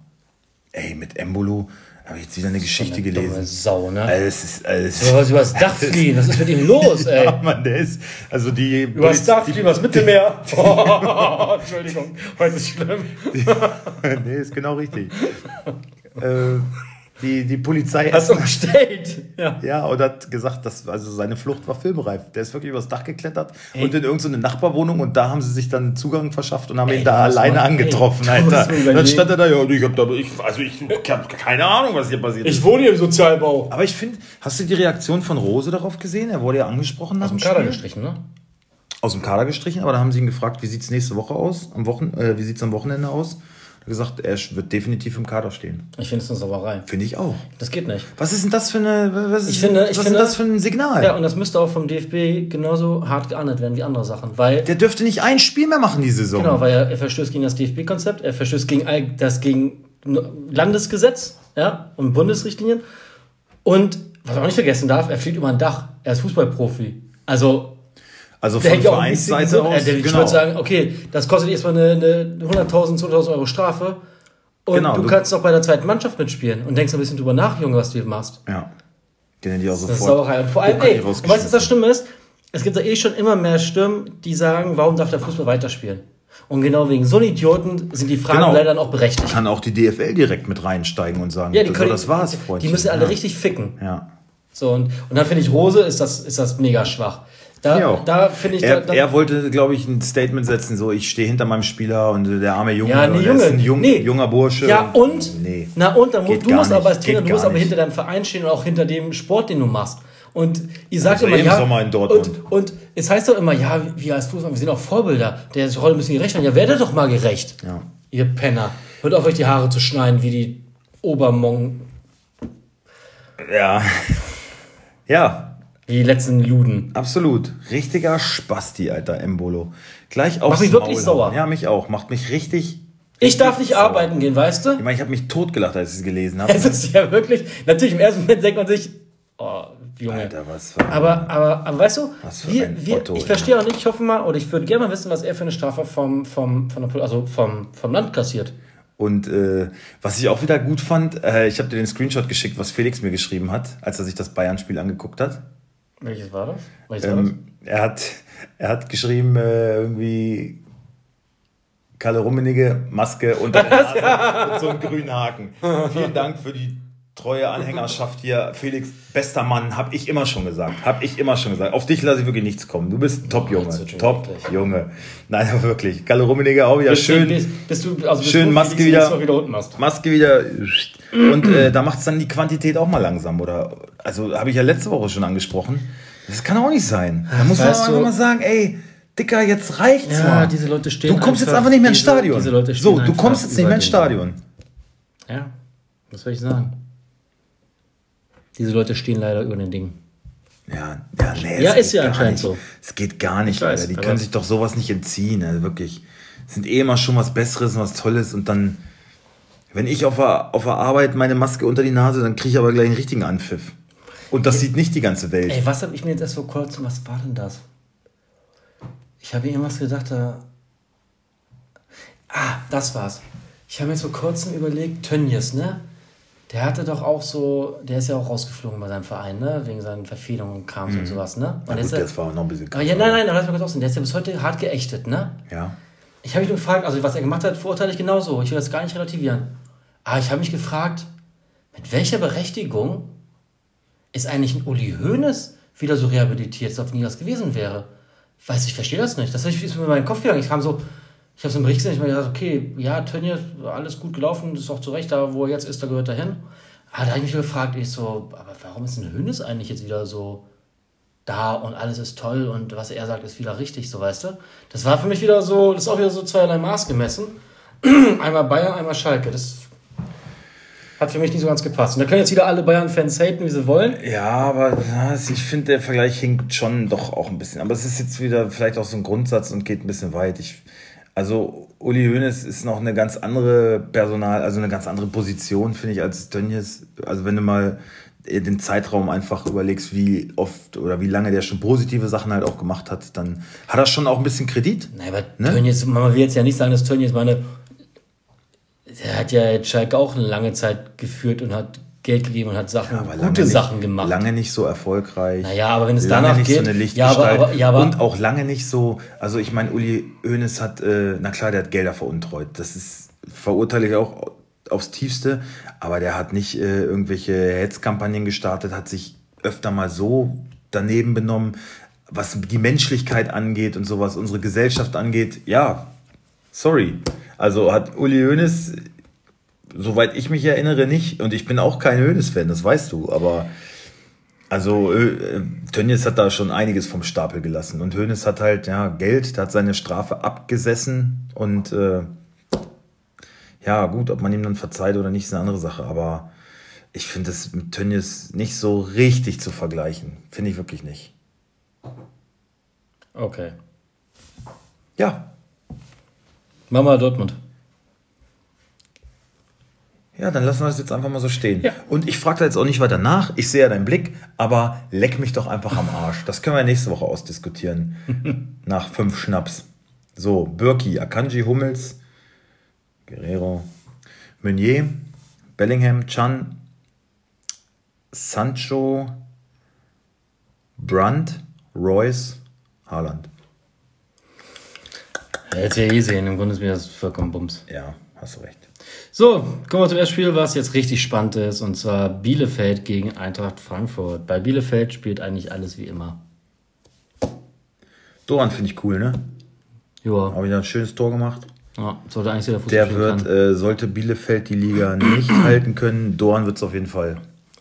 [SPEAKER 2] Ey, mit Embolo habe ich jetzt wieder eine Geschichte
[SPEAKER 1] Eine
[SPEAKER 2] gelesen.
[SPEAKER 1] Sau, ne?
[SPEAKER 2] Ey, Es ist alles.
[SPEAKER 1] Du was übers Dach fliehen, was ist mit ihm los, ey?
[SPEAKER 2] Ja, Mann, der ist. Also die.
[SPEAKER 1] Übers Dach fliehen, was Mittelmeer. Oh, Entschuldigung, heute ist schlimm.
[SPEAKER 2] nee, ist genau richtig. äh, die, die Polizei
[SPEAKER 1] Hast umstellt? Ja.
[SPEAKER 2] Ja, und hat gesagt, dass also seine Flucht war filmreif. Der ist wirklich übers Dach geklettert
[SPEAKER 1] Ey.
[SPEAKER 2] und in irgendeine Nachbarwohnung und da haben sie sich dann Zugang verschafft und haben
[SPEAKER 1] Ey,
[SPEAKER 2] ihn da alleine
[SPEAKER 1] mal-
[SPEAKER 2] angetroffen,
[SPEAKER 1] ey,
[SPEAKER 2] Alter. dann stand er da, ja, ich hab da, ich, also ich, ich hab keine Ahnung, was hier passiert ist.
[SPEAKER 1] wohne hier im Sozialbau.
[SPEAKER 2] Aber ich finde, hast du die Reaktion von Rose darauf gesehen? Er wurde ja angesprochen nach
[SPEAKER 1] Aus dem
[SPEAKER 2] dem
[SPEAKER 1] Kader gestrichen, ne?
[SPEAKER 2] Aus dem Kader gestrichen, aber da haben sie ihn gefragt, wie sieht's nächste Woche aus? Am Wochen, äh, wie sieht's am Wochenende aus? Er gesagt, er wird definitiv im Kader stehen.
[SPEAKER 1] Ich finde es eine Sauerei.
[SPEAKER 2] Finde ich auch.
[SPEAKER 1] Das geht nicht.
[SPEAKER 2] Was ist denn das für eine, was ist,
[SPEAKER 1] Ich finde- ich
[SPEAKER 2] was
[SPEAKER 1] finde-
[SPEAKER 2] ist das für ein Signal?
[SPEAKER 1] Ja, und das müsste auch vom DFB genauso hart geahndet werden wie andere Sachen. Weil,
[SPEAKER 2] Der dürfte nicht ein Spiel mehr machen die Saison.
[SPEAKER 1] genau, weil er, er verstößt gegen das DFB-Konzept, er verstößt gegen das gegen Landesgesetz ja, und Bundesrichtlinien. Und was man auch nicht vergessen darf, er fliegt über ein Dach. Er ist Fußballprofi. Also,
[SPEAKER 2] Also von
[SPEAKER 1] auch
[SPEAKER 2] Vereinsseite aus,
[SPEAKER 1] Äh, der- Ich
[SPEAKER 2] genau.
[SPEAKER 1] würde sagen, okay, das kostet erstmal eine, eine 100.000, 200.000 Euro Strafe. Und
[SPEAKER 2] Genau,
[SPEAKER 1] du
[SPEAKER 2] du-
[SPEAKER 1] kannst auch bei der zweiten Mannschaft mitspielen und denkst ein bisschen drüber nach, Junge, was du hier machst.
[SPEAKER 2] ja. Den hätte ich auch
[SPEAKER 1] Das ist
[SPEAKER 2] sofort.
[SPEAKER 1] Sauerei. Und vor allem, ey, und weißt du, was das Schlimme ist? Es gibt ja eh schon immer mehr Stimmen, die sagen, warum darf der Fußball weiterspielen? Und genau wegen so einen Idioten sind die Fragen
[SPEAKER 2] Genau.
[SPEAKER 1] leider dann auch berechtigt.
[SPEAKER 2] Kann auch die DFL direkt mit reinsteigen und sagen,
[SPEAKER 1] Ja, die
[SPEAKER 2] so,
[SPEAKER 1] können,
[SPEAKER 2] das war's,
[SPEAKER 1] die
[SPEAKER 2] Freundchen.
[SPEAKER 1] müssen alle
[SPEAKER 2] ja.
[SPEAKER 1] richtig ficken.
[SPEAKER 2] Ja.
[SPEAKER 1] So, und, und dann finde ich, Rose ist das, ist das mega schwach. Da, da finde ich,
[SPEAKER 2] Er,
[SPEAKER 1] da, da,
[SPEAKER 2] er wollte, glaube ich, ein Statement setzen, so ich stehe hinter meinem Spieler und der arme Junge,
[SPEAKER 1] Ja, nee, Junge.
[SPEAKER 2] ist ein jung,
[SPEAKER 1] nee.
[SPEAKER 2] junger Bursche.
[SPEAKER 1] Ja, und?
[SPEAKER 2] Nee.
[SPEAKER 1] Na, und dann,
[SPEAKER 2] Geht
[SPEAKER 1] du musst aber
[SPEAKER 2] nicht.
[SPEAKER 1] als Trainer,
[SPEAKER 2] Geht
[SPEAKER 1] du musst aber
[SPEAKER 2] nicht.
[SPEAKER 1] hinter deinem Verein stehen und auch hinter dem Sport, den du machst. Und ihr sagt
[SPEAKER 2] Also
[SPEAKER 1] immer,
[SPEAKER 2] im
[SPEAKER 1] ja.
[SPEAKER 2] Sommer in Dortmund.
[SPEAKER 1] Und, und es heißt doch immer, ja, wir als Fußball, wir sind auch Vorbilder. Der Rolle müssen gerecht werden. Ja, werdet doch mal gerecht.
[SPEAKER 2] Ja.
[SPEAKER 1] Ihr Penner. Hört auf, euch die Haare zu schneiden, wie die Obermong,
[SPEAKER 2] Ja. Ja,
[SPEAKER 1] wie die letzten Luden.
[SPEAKER 2] absolut. Richtiger Spasti, alter Embolo. Gleich aufs
[SPEAKER 1] mich wirklich
[SPEAKER 2] Maul
[SPEAKER 1] sauer.
[SPEAKER 2] hauen. Ja, mich auch. Macht mich richtig.
[SPEAKER 1] Ich darf nicht
[SPEAKER 2] sauer.
[SPEAKER 1] arbeiten gehen, weißt du?
[SPEAKER 2] Ich meine, ich habe mich totgelacht, als ich es gelesen habe.
[SPEAKER 1] Es ist ja wirklich, natürlich im ersten Moment denkt man sich, oh, Junge.
[SPEAKER 2] Alter, was für
[SPEAKER 1] Aber, aber, aber weißt du,
[SPEAKER 2] Was für
[SPEAKER 1] wir,
[SPEAKER 2] ein
[SPEAKER 1] wir,
[SPEAKER 2] Otto,
[SPEAKER 1] ich verstehe auch nicht, ich hoffe mal, oder ich würde gerne mal wissen, was er für eine Strafe vom, vom, von der, Pol- also vom, vom Land kassiert.
[SPEAKER 2] Und äh, was ich auch wieder gut fand, äh, ich habe dir den Screenshot geschickt, was Felix mir geschrieben hat, als er sich das Bayern-Spiel angeguckt hat.
[SPEAKER 1] Welches war das? Welches war das?
[SPEAKER 2] Ähm, er, hat er hat geschrieben, äh, irgendwie Kalle Rummenigge, Maske unter der Nase mit so einem grünen Haken. Vielen Dank für die treue Anhängerschaft hier. Felix, bester Mann, hab ich immer schon gesagt. Hab ich immer schon gesagt. Auf dich lasse ich wirklich nichts kommen. Du bist ein Top-Junge.
[SPEAKER 1] das wird schon
[SPEAKER 2] Top,
[SPEAKER 1] wirklich.
[SPEAKER 2] Junge. Nein, aber wirklich. Kalle Rummenigge auch wieder
[SPEAKER 1] Bist du-
[SPEAKER 2] schön.
[SPEAKER 1] Bist, bist du, also
[SPEAKER 2] schön
[SPEAKER 1] du,
[SPEAKER 2] Maske wieder.
[SPEAKER 1] wieder.
[SPEAKER 2] Maske wieder. Und äh, da macht es dann die Quantität auch mal langsam. Oder also habe ich ja letzte Woche schon angesprochen. Das kann auch nicht sein. Da muss man
[SPEAKER 1] weißt
[SPEAKER 2] auch
[SPEAKER 1] du-
[SPEAKER 2] einfach mal sagen, ey, Dicker, jetzt reicht's
[SPEAKER 1] Ja,
[SPEAKER 2] mal.
[SPEAKER 1] diese Leute stehen
[SPEAKER 2] Du kommst jetzt
[SPEAKER 1] einfach-
[SPEAKER 2] nicht mehr ins Stadion.
[SPEAKER 1] diese Leute stehen
[SPEAKER 2] so, du kommst jetzt nicht mehr ins Stadion.
[SPEAKER 1] Ja. Was soll ich sagen? Diese Leute stehen leider über den Dingen.
[SPEAKER 2] Ja, ja, nee,
[SPEAKER 1] Ja, ist
[SPEAKER 2] geht
[SPEAKER 1] ja
[SPEAKER 2] gar
[SPEAKER 1] anscheinend
[SPEAKER 2] nicht.
[SPEAKER 1] so.
[SPEAKER 2] Es geht gar nicht,
[SPEAKER 1] Ich weiß,
[SPEAKER 2] Alter. Die können sich doch sowas nicht entziehen, also wirklich. Sind eh immer schon was Besseres und was Tolles und dann, wenn ich auf der, auf der Arbeit meine Maske unter die Nase, dann kriege ich aber gleich einen richtigen Anpfiff. Und das sieht nicht die ganze Welt.
[SPEAKER 1] Ey, was habe ich mir jetzt erst vor kurzem, was war denn das? Ich habe irgendwas gedacht, da. Ah, das war's. Ich habe mir jetzt vor kurzem überlegt, Tönnies, ne? Der hatte doch auch so, der ist ja auch rausgeflogen bei seinem Verein, ne? Wegen seinen Verfehlungen und Krams und sowas, ne? Und der
[SPEAKER 2] gut,
[SPEAKER 1] ist ja,
[SPEAKER 2] das war noch ein bisschen
[SPEAKER 1] aber ja, nein, nein, lass mal kurz aussehen. Der ist ja bis heute hart geächtet, ne?
[SPEAKER 2] Ja.
[SPEAKER 1] Ich habe mich nur gefragt, also was er gemacht hat, verurteile ich genauso. Ich will das gar nicht relativieren. Aber ich habe mich gefragt, mit welcher Berechtigung ist eigentlich ein Uli Hoeneß wieder so rehabilitiert, als ob nie was gewesen wäre? Weißt du, ich verstehe das nicht. Das ist mir in meinen Kopf gegangen. Ich kam so, ich habe so einen Bericht gesehen, ich habe gedacht, okay, ja, Tönnies, alles gut gelaufen, ist auch zu Recht, da wo er jetzt ist, da gehört er hin. Aber da habe ich mich gefragt, ich so, aber warum ist ein Hoeneß eigentlich jetzt wieder so da und alles ist toll und was er sagt, ist wieder richtig, so weißt du. Das war für mich wieder so, das ist auch wieder so zweierlei Maß gemessen. einmal Bayern, einmal Schalke. Das hat für mich nicht so ganz gepasst. Und da können jetzt wieder alle Bayern-Fans haten, wie sie wollen.
[SPEAKER 2] Ja, aber ich finde, der Vergleich hinkt schon doch auch ein bisschen. Aber es ist jetzt wieder vielleicht auch so ein Grundsatz und geht ein bisschen weit. Ich, also Uli Hoeneß ist noch eine ganz andere Personal, also eine ganz andere Position, finde ich, als Tönnies. Also wenn du mal den Zeitraum einfach überlegst, wie oft oder wie lange der schon positive Sachen halt auch gemacht hat, dann hat er schon auch ein bisschen Kredit.
[SPEAKER 1] Nein, aber
[SPEAKER 2] Ne?
[SPEAKER 1] Tönnies, man will jetzt ja nicht sagen, dass Tönnies meine. Er hat ja jetzt Schalke auch eine lange Zeit geführt und hat Geld gegeben und hat Sachen,
[SPEAKER 2] Aber
[SPEAKER 1] gute
[SPEAKER 2] nicht,
[SPEAKER 1] Sachen gemacht.
[SPEAKER 2] Lange nicht so erfolgreich.
[SPEAKER 1] Naja, aber wenn es
[SPEAKER 2] lange
[SPEAKER 1] danach
[SPEAKER 2] nicht
[SPEAKER 1] geht.
[SPEAKER 2] so eine
[SPEAKER 1] ja, aber, aber, ja, aber
[SPEAKER 2] und auch lange nicht so, also ich meine, Uli Hoeneß hat, äh, na klar, der hat Gelder veruntreut. Das ist, verurteile ich auch aufs Tiefste, aber der hat nicht äh, irgendwelche Hetzkampagnen gestartet, hat sich öfter mal so daneben benommen, was die Menschlichkeit angeht und sowas, unsere Gesellschaft angeht. Ja, sorry. Also hat Uli Hoeneß, soweit ich mich erinnere, nicht. Und ich bin auch kein Hoeneß-Fan, das weißt du. Aber also äh, Tönnies hat da schon einiges vom Stapel gelassen. Und Hoeneß hat halt ja Geld, der hat seine Strafe abgesessen. Und äh, ja, gut, ob man ihm dann verzeiht oder nicht, ist eine andere Sache. Aber ich finde es mit Tönnies nicht so richtig zu vergleichen. Finde ich wirklich nicht.
[SPEAKER 1] Okay.
[SPEAKER 2] Ja,
[SPEAKER 1] Mama Dortmund.
[SPEAKER 2] Ja, dann lassen wir das jetzt einfach mal so stehen.
[SPEAKER 1] Ja.
[SPEAKER 2] Und ich frage da jetzt auch nicht weiter nach. Ich sehe ja deinen Blick, aber leck mich doch einfach am Arsch. Das können wir nächste Woche ausdiskutieren. nach fünf Schnaps. So, Birki, Akanji, Hummels, Guerrero, Meunier, Bellingham, Chan, Sancho, Brandt, Royce, Haaland.
[SPEAKER 1] Hätte ja eh sehen, im Grunde ist mir das vollkommen Bums.
[SPEAKER 2] Ja, hast du recht.
[SPEAKER 1] So, kommen wir zum ersten Spiel, was jetzt richtig spannend ist, und zwar Bielefeld gegen Eintracht Frankfurt. Bei Bielefeld spielt eigentlich alles wie immer.
[SPEAKER 2] Doran finde ich cool, ne?
[SPEAKER 1] Joa,
[SPEAKER 2] Habe ich ein schönes Tor gemacht.
[SPEAKER 1] ja, sollte eigentlich so der Fußball
[SPEAKER 2] Der wird, äh, sollte Bielefeld die Liga nicht halten können, Dorn wird es auf jeden Fall.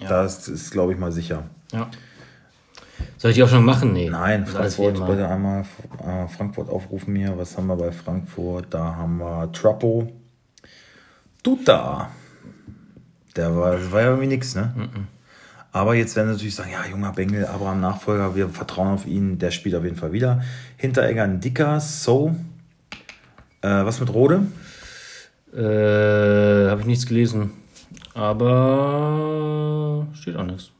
[SPEAKER 2] Das ist, glaube ich, mal sicher.
[SPEAKER 1] Ja. Soll ich die auch schon machen? Nee.
[SPEAKER 2] Nein, Frankfurt, bitte einmal äh, Frankfurt aufrufen hier. Was haben wir bei Frankfurt? Da haben wir Trappo. Tuta. Der war, das war ja irgendwie nix, ne? Aber jetzt werden sie natürlich sagen, ja, junger Bengel, Abraham Nachfolger, wir vertrauen auf ihn, der spielt auf jeden Fall wieder. Hinteregger ein Dicker, So. Äh, was mit Rode?
[SPEAKER 1] Äh, habe ich nichts gelesen. Aber steht auch nichts.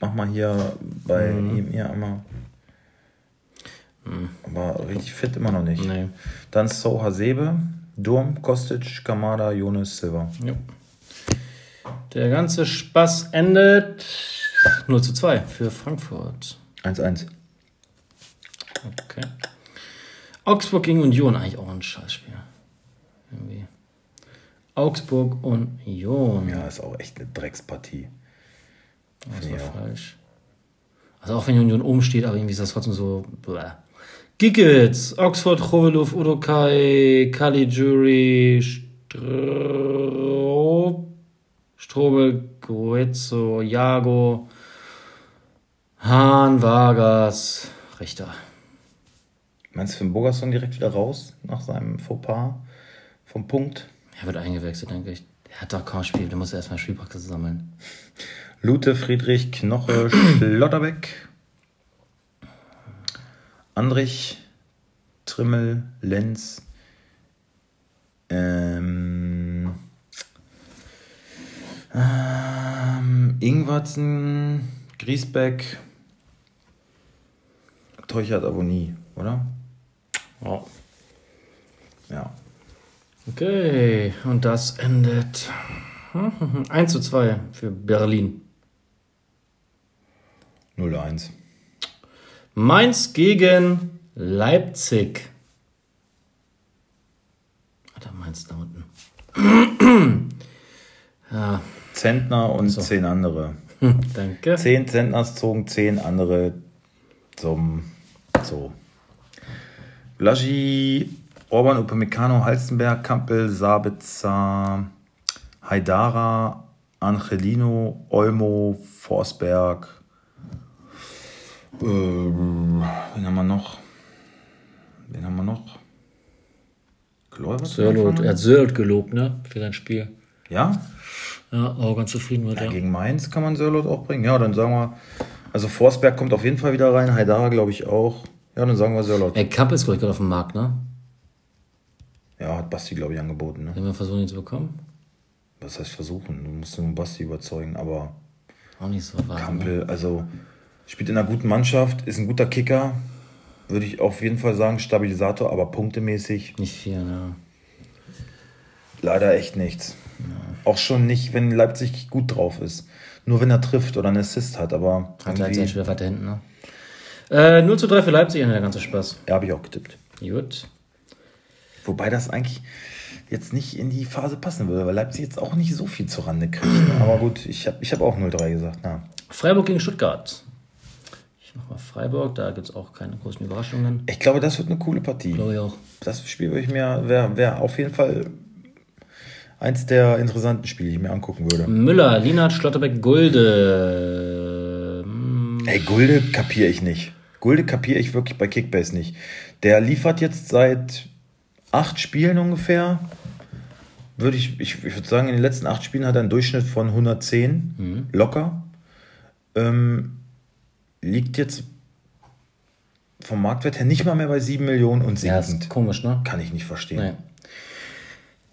[SPEAKER 2] Mach mal hier bei ihm hier einmal. Aber richtig fit immer noch nicht.
[SPEAKER 1] Nee.
[SPEAKER 2] Dann So Hasebe, Durm, Kostic, Kamada, Jonas, Silva.
[SPEAKER 1] Jo. Der ganze Spaß endet 0 zu 2 für Frankfurt.
[SPEAKER 2] 1-1.
[SPEAKER 1] Okay. Augsburg gegen Union, eigentlich auch ein Scheißspiel. Irgendwie. Augsburg und Union.
[SPEAKER 2] Ja, ist auch echt eine Dreckspartie.
[SPEAKER 1] Das war
[SPEAKER 2] auch.
[SPEAKER 1] falsch. Also auch wenn Union oben steht, aber irgendwie ist das trotzdem so. Bläh. Giggles, Oxford, Choveluf, Udokai, Caligiuri, Stro Strobel, Goetzo, Jago, Hahn, Vargas, Richter.
[SPEAKER 2] Meinst du, für den Bogerson direkt wieder raus nach seinem Fauxpas vom Punkt?
[SPEAKER 1] Er wird eingewechselt, denke ich. Er hat doch kaum Spiel, du musst erstmal Spielpraxis sammeln.
[SPEAKER 2] Lute Friedrich Knoche Schlotterbeck. Andrich Trimmel Lenz. Ähm, ähm, Ingwarzen, Griesbeck, Teuchert aber nie, oder?
[SPEAKER 1] Ja.
[SPEAKER 2] Ja.
[SPEAKER 1] Okay, und das endet 1 zu 2 für Berlin.
[SPEAKER 2] 0-1.
[SPEAKER 1] Mainz gegen Leipzig. Ah, da Mainz da unten. ja,
[SPEAKER 2] Zentner und zehn andere.
[SPEAKER 1] danke.
[SPEAKER 2] Zehn Zentners zogen zehn andere zum Zoo. Blaschi, Orban, Upamecano, Halstenberg, Kampel, Sabitzer, Haidara, Angelino, Olmo, Forsberg. Ähm, wen haben wir noch? Wen haben wir noch? Gläubert?
[SPEAKER 1] Sörlot, er hat Sörlot gelobt, ne? Für sein Spiel.
[SPEAKER 2] Ja?
[SPEAKER 1] Ja, auch ganz zufrieden mit
[SPEAKER 2] ja?
[SPEAKER 1] ja.
[SPEAKER 2] Gegen Mainz kann man Sörlot auch bringen. Ja, dann sagen wir, also Forsberg kommt auf jeden Fall wieder rein, Haidara glaube ich auch. Ja, dann sagen wir Sörlot.
[SPEAKER 1] Ey, Kapp ist, glaube ich, gerade auf dem Markt, ne?
[SPEAKER 2] Ja, hat Basti, glaube ich, angeboten. Ne?
[SPEAKER 1] Wenn wir versuchen, ihn zu bekommen.
[SPEAKER 2] Was heißt versuchen? Du musst nur Basti überzeugen, aber
[SPEAKER 1] Auch nicht so. Ne?
[SPEAKER 2] Kampel, also spielt in einer guten Mannschaft, ist ein guter Kicker. Würde ich auf jeden Fall sagen, Stabilisator, aber punktemäßig
[SPEAKER 1] Nicht viel, ne?
[SPEAKER 2] leider echt nichts. Auch schon nicht, wenn Leipzig gut drauf ist. Nur wenn er trifft oder einen Assist hat, aber
[SPEAKER 1] Hat
[SPEAKER 2] irgendwie,
[SPEAKER 1] halt schwer weiter hinten, ne? Äh, 0 zu 3 für Leipzig, der ganze Spaß.
[SPEAKER 2] ja, habe ich auch getippt.
[SPEAKER 1] Gut.
[SPEAKER 2] Wobei das eigentlich jetzt nicht in die Phase passen würde, weil Leipzig jetzt auch nicht so viel zurande kriegt. Ne? Aber gut, ich habe ich hab auch 0-3 gesagt. Na.
[SPEAKER 1] Freiburg gegen Stuttgart. Ich mach mal Freiburg, da gibt es auch keine großen Überraschungen.
[SPEAKER 2] Ich glaube, das wird eine coole Partie.
[SPEAKER 1] Glaube ich auch.
[SPEAKER 2] Das Spiel würde ich mir, wäre wär auf jeden Fall eins der interessanten Spiele, die ich mir angucken würde.
[SPEAKER 1] Müller, Linard, Schlotterbeck, Gulde. Hm,
[SPEAKER 2] Ey, Gulde kapiere ich nicht. Gulde kapiere ich wirklich bei Kickbase nicht. Der liefert jetzt seit acht Spielen ungefähr. Würde ich, ich, ich würde sagen, in den letzten acht Spielen hat er einen Durchschnitt von 110. Locker. Ähm, liegt jetzt vom Marktwert her nicht mal mehr bei 7 Millionen und
[SPEAKER 1] Ja,
[SPEAKER 2] sinkend.
[SPEAKER 1] ist komisch, ne?
[SPEAKER 2] Kann ich nicht verstehen.
[SPEAKER 1] Nee.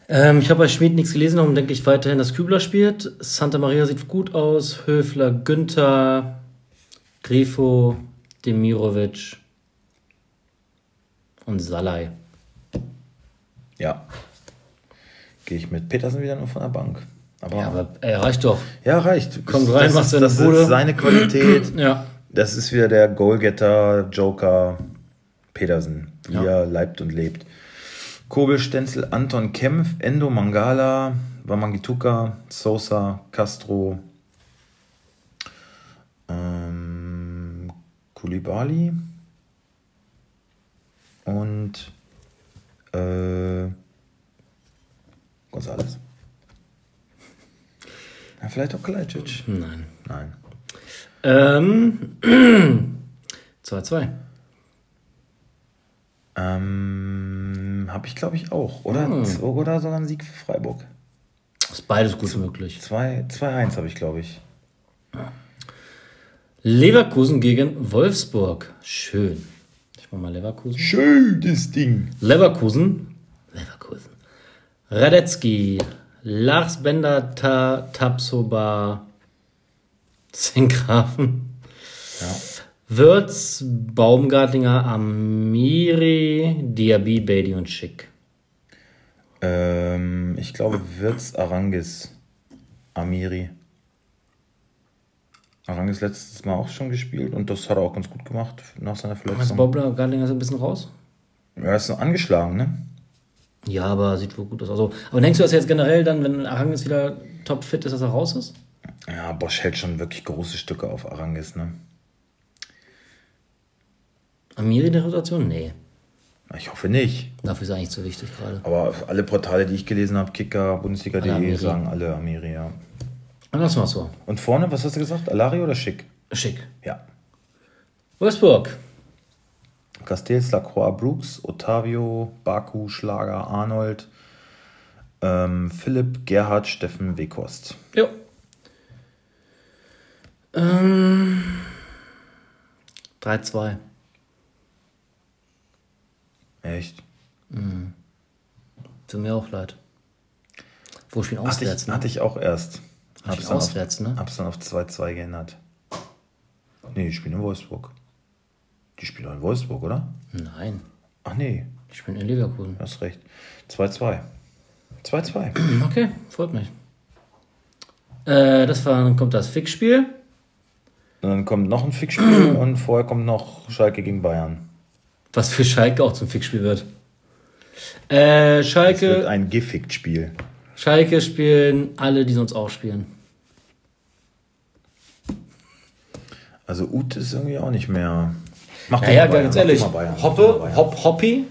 [SPEAKER 1] Ähm, ich habe bei Schmid nichts gelesen, darum denke ich weiterhin, dass Kübler spielt. Santa Maria sieht gut aus. Höfler, Günther, Grifo, Demirovic und Salai.
[SPEAKER 2] Ja. Gehe ich mit Petersen wieder nur von der Bank. Aber
[SPEAKER 1] Ja,
[SPEAKER 2] ja,
[SPEAKER 1] aber er reicht doch.
[SPEAKER 2] reicht.
[SPEAKER 1] Kommt rein,
[SPEAKER 2] das, ist,
[SPEAKER 1] seine
[SPEAKER 2] das ist seine Qualität.
[SPEAKER 1] Ja.
[SPEAKER 2] Das ist wieder der Goalgetter, Joker, Petersen, wie
[SPEAKER 1] Ja.
[SPEAKER 2] er leibt und lebt. Kobel, Stenzel, Anton Kempf, Endo Mangala, Wamangituka, Sosa, Castro, ähm, Kulibali und äh, Gonzales. Ja, vielleicht auch Kalajdzic.
[SPEAKER 1] Nein.
[SPEAKER 2] Nein.
[SPEAKER 1] Ähm, 2-2.
[SPEAKER 2] Ähm, habe ich glaube ich auch. Oder,
[SPEAKER 1] Hm.
[SPEAKER 2] oder sogar ein Sieg für Freiburg.
[SPEAKER 1] Ist beides gut möglich.
[SPEAKER 2] 2 2-1 habe ich glaube ich.
[SPEAKER 1] Leverkusen gegen Wolfsburg. Schön. Ich mach mal Leverkusen.
[SPEAKER 2] Schönes Ding.
[SPEAKER 1] Leverkusen. Leverkusen. Radetzky. Lars Bender, Ta Tapsoba. Zingrafen.
[SPEAKER 2] Ja.
[SPEAKER 1] Würz, Baumgartlinger, Amiri, Diaby, Beatty und Schick.
[SPEAKER 2] Ähm, ich glaube Wirtz, Arangis, Amiri. Arangis letztes Mal auch schon gespielt und das hat er auch ganz gut gemacht nach seiner
[SPEAKER 1] Also
[SPEAKER 2] Verletzung.
[SPEAKER 1] Baumgartlinger ist ein bisschen raus?
[SPEAKER 2] Er ist noch angeschlagen, ne?
[SPEAKER 1] Ja, aber sieht wohl gut aus. Also, aber denkst du, dass jetzt generell dann, wenn Arangis wieder topfit ist, dass er raus ist?
[SPEAKER 2] Ja, Bosch hält schon wirklich große Stücke auf Arangis, ne?
[SPEAKER 1] Amiri in der Rotation? Nee.
[SPEAKER 2] Ich hoffe nicht.
[SPEAKER 1] Dafür ist eigentlich zu wichtig gerade.
[SPEAKER 2] Aber alle Portale, die ich gelesen habe, Kicker, Bundesliga.de, sagen alle Amiri, ja.
[SPEAKER 1] Lassen wir es so.
[SPEAKER 2] Und vorne, was hast du gesagt? Alari oder Schick?
[SPEAKER 1] Schick.
[SPEAKER 2] Ja.
[SPEAKER 1] Wolfsburg.
[SPEAKER 2] Castells, Lacroix, Brooks, Otavio, Baku, Schlager, Arnold, Ähm, Philipp, Gerhard, Steffen, Weghorst.
[SPEAKER 1] Jo. Ähm, 3-2.
[SPEAKER 2] Echt?
[SPEAKER 1] Tut mir auch leid. Wo spielen
[SPEAKER 2] Hatte
[SPEAKER 1] auswärts,
[SPEAKER 2] ich,
[SPEAKER 1] ne?
[SPEAKER 2] hatte ich auch erst.
[SPEAKER 1] Hatte ich
[SPEAKER 2] Hab's dann,
[SPEAKER 1] auswärts,
[SPEAKER 2] auf,
[SPEAKER 1] ne?
[SPEAKER 2] hab's dann auf 2-2 geändert. Nee, die spielen in Wolfsburg. Die spielen auch in Wolfsburg, oder?
[SPEAKER 1] Nein,
[SPEAKER 2] Ach nee,
[SPEAKER 1] ich spiele in Leverkusen.
[SPEAKER 2] hast recht. 2-2. 2-2.
[SPEAKER 1] Okay, freut mich. Äh, das war, dann kommt das Fixspiel.
[SPEAKER 2] Und dann kommt noch ein Fixspiel und vorher kommt noch Schalke gegen Bayern.
[SPEAKER 1] Was für Schalke auch zum Fixspiel wird. Äh,
[SPEAKER 2] Es wird
[SPEAKER 1] Schalke,
[SPEAKER 2] ein Gefickt-Spiel.
[SPEAKER 1] Schalke spielen alle, die sonst auch spielen.
[SPEAKER 2] Also Ut ist irgendwie auch nicht mehr. Mach
[SPEAKER 1] Ja,
[SPEAKER 2] doch
[SPEAKER 1] ja,
[SPEAKER 2] mal Bayern,
[SPEAKER 1] ganz ehrlich.
[SPEAKER 2] Bayern,
[SPEAKER 1] Hoppe. Hopp, Hoppi.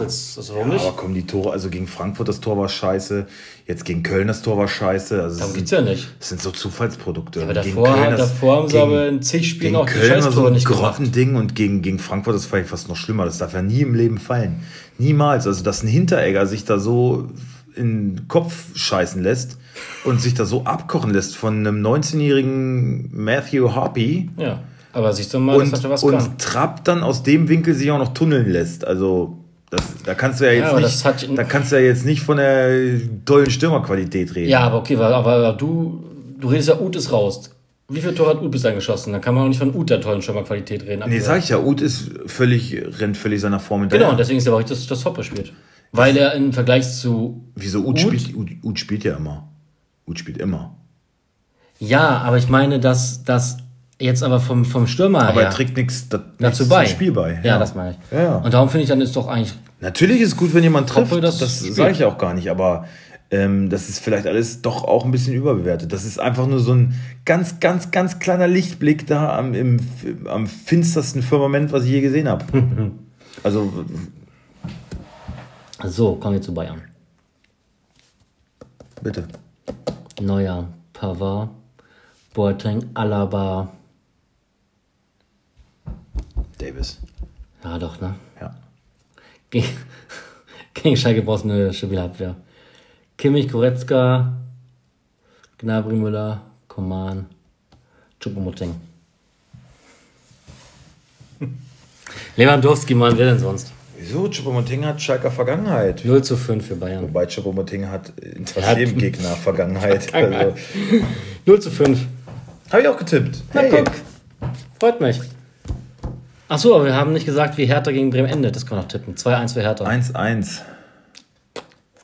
[SPEAKER 1] Willst du, das warum
[SPEAKER 2] Ja,
[SPEAKER 1] nicht?
[SPEAKER 2] aber kommen die Tore, also gegen Frankfurt das Tor war scheiße, jetzt gegen Köln das Tor war scheiße. Also
[SPEAKER 1] Darum
[SPEAKER 2] sind,
[SPEAKER 1] ja nicht.
[SPEAKER 2] das sind so Zufallsprodukte.
[SPEAKER 1] Aber
[SPEAKER 2] Gegen
[SPEAKER 1] davor,
[SPEAKER 2] Köln das-
[SPEAKER 1] davor haben sie
[SPEAKER 2] gegen-
[SPEAKER 1] aber in zig Spielen auch die
[SPEAKER 2] Köln war so
[SPEAKER 1] Scheißtore
[SPEAKER 2] ein
[SPEAKER 1] nicht.
[SPEAKER 2] Grottending und gegen, gegen Frankfurt das war fast noch schlimmer. Das darf ja nie im Leben fallen. Niemals. Also, dass ein Hinteregger sich da so in den Kopf scheißen lässt und sich da so abkochen lässt von einem 19-jährigen Matthew Harpy
[SPEAKER 1] Ja, aber siehst du mal,
[SPEAKER 2] und,
[SPEAKER 1] dass er was kann.
[SPEAKER 2] und Trapp dann aus dem Winkel sich auch noch tunneln lässt. Also, das, da kannst du ja jetzt
[SPEAKER 1] aber
[SPEAKER 2] nicht,
[SPEAKER 1] hat-
[SPEAKER 2] da kannst du ja jetzt nicht von der tollen Stürmerqualität reden.
[SPEAKER 1] Ja, aber okay, aber, aber du, du redest ja, Ut ist raus. Wie viele Tore hat Ut bislang geschossen? Dann kann man auch nicht von Ut der tollen Stürmerqualität reden.
[SPEAKER 2] Nee, sag ich ja, Uth ist völlig, rennt völlig seiner Form hinterher.
[SPEAKER 1] Genau, und deswegen ist er auch richtig, dass das Hoppe spielt. Weil er im Vergleich zu.
[SPEAKER 2] Wieso Uth
[SPEAKER 1] Uth?
[SPEAKER 2] spielt, Uth, Uth spielt ja immer. Uth spielt immer.
[SPEAKER 1] Ja, aber ich meine, dass das jetzt aber vom, vom Stürmer
[SPEAKER 2] Aber
[SPEAKER 1] her
[SPEAKER 2] er trägt nichts da-
[SPEAKER 1] dazu bei.
[SPEAKER 2] zum Spiel bei.
[SPEAKER 1] Ja, das meine ich.
[SPEAKER 2] Ja, ja.
[SPEAKER 1] Und darum finde ich, dann ist doch eigentlich.
[SPEAKER 2] Natürlich ist es gut, wenn jemand trifft,
[SPEAKER 1] Hoffe,
[SPEAKER 2] das, sage ich auch gar nicht, aber ähm, das ist vielleicht alles doch auch ein bisschen überbewertet. Das ist einfach nur so ein ganz, ganz, ganz kleiner Lichtblick da am, im, am finstersten Firmament, was ich je gesehen habe. also,
[SPEAKER 1] So, kommen wir zu Bayern.
[SPEAKER 2] bitte.
[SPEAKER 1] Neuer, Pavard, Boateng, Alaba.
[SPEAKER 2] Davis.
[SPEAKER 1] Ja, doch, ne?
[SPEAKER 2] Ja.
[SPEAKER 1] Gegen, gegen Schalke brauchst du eine stabile Abwehr. Kimmich, Goretzka, Gnabry, Müller, Koman, Choupo-Moting. Lewandowski, Mann, wer denn sonst?
[SPEAKER 2] Wieso? Choupo-Moting hat Schalker Vergangenheit.
[SPEAKER 1] 0 zu 5 für Bayern.
[SPEAKER 2] Wobei Choupo-Moting hat in fast jedem Gegner Vergangenheit. Also,
[SPEAKER 1] 0 zu 5.
[SPEAKER 2] Habe ich auch getippt.
[SPEAKER 1] Na guck, freut mich. Achso, aber wir haben nicht gesagt, wie Hertha gegen Bremen endet. Das kann man noch tippen. 2-1 für Hertha.
[SPEAKER 2] 1-1.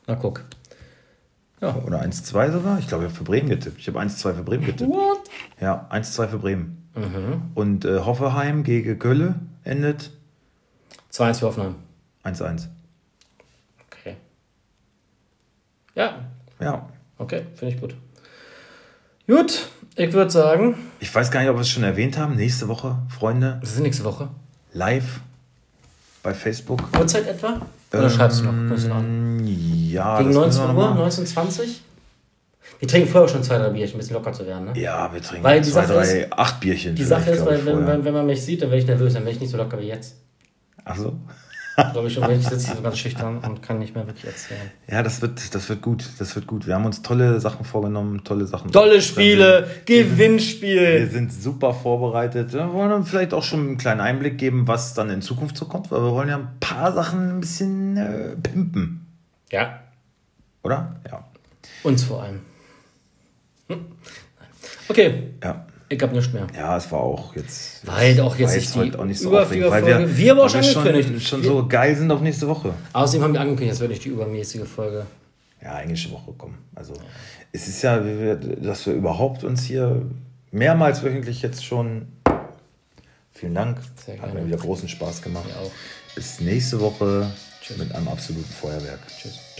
[SPEAKER 1] Na guck.
[SPEAKER 2] Oder 1-2 sogar? Ich glaube, ich habe für Bremen getippt. Ich habe 1-2 für Bremen getippt.
[SPEAKER 1] What?
[SPEAKER 2] Ja, 1-2 für Bremen. Und äh, Hoffenheim gegen Kölle endet
[SPEAKER 1] 2-1 für Hoffenheim.
[SPEAKER 2] 1-1.
[SPEAKER 1] Okay. Ja,
[SPEAKER 2] Ja.
[SPEAKER 1] okay, finde ich gut. Gut, ich würde sagen,
[SPEAKER 2] Ich weiß gar nicht, ob wir es schon erwähnt haben. Nächste Woche, Freunde,
[SPEAKER 1] das ist nächste Woche.
[SPEAKER 2] Live bei Facebook.
[SPEAKER 1] Uhrzeit etwa? Oder schreibst du noch? Guckst du noch an?
[SPEAKER 2] Ja,
[SPEAKER 1] Gegen
[SPEAKER 2] das müssen
[SPEAKER 1] 19
[SPEAKER 2] wir
[SPEAKER 1] Uhr,
[SPEAKER 2] noch mal-
[SPEAKER 1] 19.20 Wir trinken vorher schon zwei, drei Bierchen, ein bisschen locker zu werden. Ne?
[SPEAKER 2] Ja, wir trinken
[SPEAKER 1] Weil die
[SPEAKER 2] zwei,
[SPEAKER 1] Sache
[SPEAKER 2] drei, acht Bierchen.
[SPEAKER 1] Die Sache ist, weil wenn, wenn, wenn man mich sieht, dann werde ich nervös, dann werde ich nicht so locker wie jetzt.
[SPEAKER 2] Ach so.
[SPEAKER 1] Glaube ich schon, weil ich sitze hier so ganz schüchtern und kann nicht mehr wirklich erzählen.
[SPEAKER 2] Ja, das wird, das wird gut. Das wird gut. Wir haben uns tolle Sachen vorgenommen, tolle Sachen.
[SPEAKER 1] Tolle Spiele,
[SPEAKER 2] Wir
[SPEAKER 1] Gewinnspiel.
[SPEAKER 2] sind super vorbereitet. Wir wollen uns vielleicht auch schon einen kleinen Einblick geben, was dann in Zukunft so kommt, weil wir wollen ja ein paar Sachen ein bisschen äh, pimpen.
[SPEAKER 1] Ja,
[SPEAKER 2] Oder? Ja.
[SPEAKER 1] uns vor allem. Hm? Okay,
[SPEAKER 2] Ja.
[SPEAKER 1] Ich habe nichts mehr.
[SPEAKER 2] Ja, es war auch jetzt.
[SPEAKER 1] Weil auch jetzt
[SPEAKER 2] war
[SPEAKER 1] nicht
[SPEAKER 2] heute auch nicht so aufregend, weil wir,
[SPEAKER 1] Wir aber auch schon angekündigt.
[SPEAKER 2] schon, schon so geil sind auf nächste Woche.
[SPEAKER 1] Außerdem haben wir angekündigt, es wird nicht die übermäßige Folge.
[SPEAKER 2] Ja, englische Woche kommen. Also es ist ja, dass wir überhaupt uns hier mehrmals wöchentlich jetzt schon. Vielen Dank.
[SPEAKER 1] Sehr
[SPEAKER 2] Hat
[SPEAKER 1] gerne.
[SPEAKER 2] mir wieder großen Spaß gemacht. Bis nächste Woche mit einem absoluten Feuerwerk.
[SPEAKER 1] Tschüss.